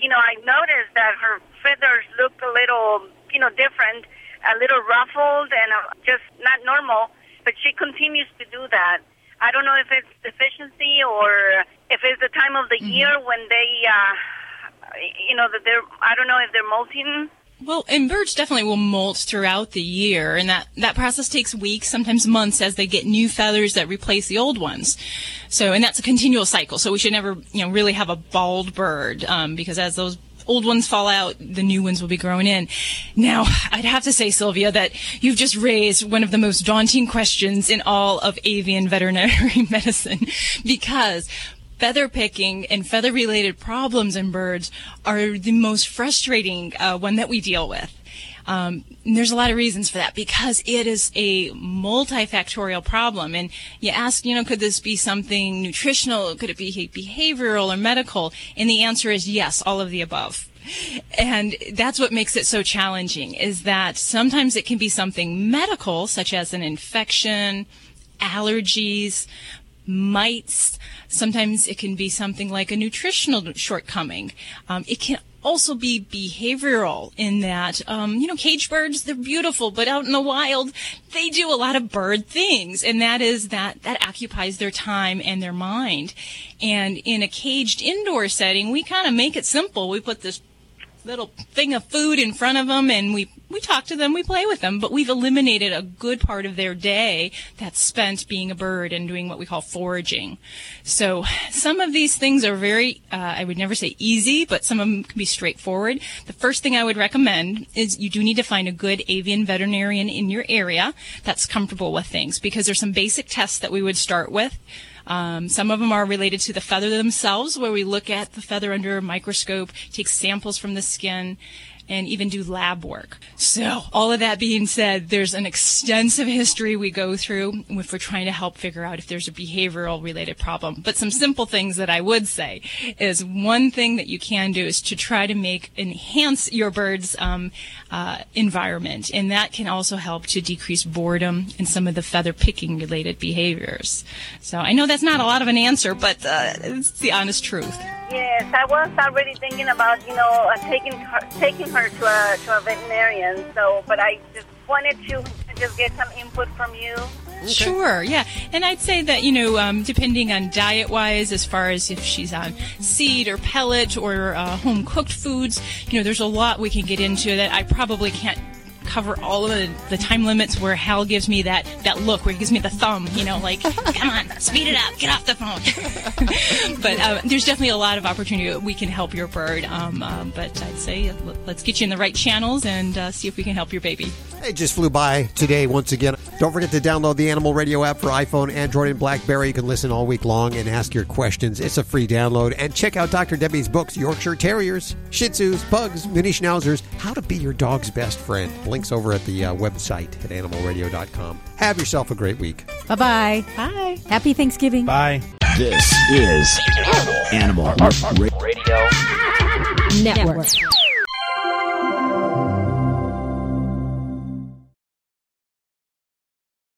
you know I noticed that her feathers looked a little you know different, a little ruffled, and uh, just not normal. But she continues to do that. I don't know if it's deficiency or if it's the time of the year when they, uh, you know, that they're. I don't know if they're molting. Well, and birds definitely will molt throughout the year, and that, that process takes weeks, sometimes months, as they get new feathers that replace the old ones. So, and that's a continual cycle. So we should never, you know, really have a bald bird, um, because as those old ones fall out, the new ones will be growing in. Now, I'd have to say, Sylvia, that you've just raised one of the most daunting questions in all of avian veterinary medicine, because feather picking and feather related problems in birds are the most frustrating uh, one that we deal with. Um, there's a lot of reasons for that because it is a multifactorial problem. And you ask, you know, could this be something nutritional? Could it be behavioral or medical? And the answer is yes, all of the above. And that's what makes it so challenging is that sometimes it can be something medical, such as an infection, allergies, mites. Sometimes it can be something like a nutritional shortcoming. Um, it can also be behavioral in that, um, you know, cage birds, they're beautiful, but out in the wild, they do a lot of bird things. And that is that, that occupies their time and their mind. And in a caged indoor setting, we kind of make it simple. We put this little thing of food in front of them and we we talk to them we play with them but we've eliminated a good part of their day that's spent being a bird and doing what we call foraging. So some of these things are very uh, i would never say easy but some of them can be straightforward. The first thing i would recommend is you do need to find a good avian veterinarian in your area that's comfortable with things because there's some basic tests that we would start with um, some of them are related to the feather themselves, where we look at the feather under a microscope, take samples from the skin, and even do lab work. So, all of that being said, there's an extensive history we go through if we're trying to help figure out if there's a behavioral related problem. But some simple things that I would say is one thing that you can do is to try to make enhance your bird's um, uh, environment, and that can also help to decrease boredom and some of the feather picking related behaviors. So, I know that's not a lot of an answer, but uh, it's the honest truth. Yes, I was already thinking about you know uh, taking her, taking her to a to a veterinarian. So, but I just wanted to just get some input from you. Sure, yeah. And I'd say that, you know, um, depending on diet wise, as far as if she's on seed or pellet or uh, home cooked foods, you know, there's a lot we can get into that I probably can't cover all of the, the time limits where Hal gives me that, that look where he gives me the thumb, you know, like, come on, speed it up, get off the phone. but uh, there's definitely a lot of opportunity we can help your bird. Um, uh, but I'd say let's get you in the right channels and uh, see if we can help your baby. It just flew by today once again. Don't forget to download the Animal Radio app for iPhone, Android, and Blackberry. You can listen all week long and ask your questions. It's a free download. And check out Dr. Debbie's books Yorkshire Terriers, Shih Tzus, Pugs, Mini Schnauzers, How to Be Your Dog's Best Friend. Links over at the uh, website at animalradio.com. Have yourself a great week. Bye-bye. Bye. Happy Thanksgiving. Bye. This is Animal Radio Network.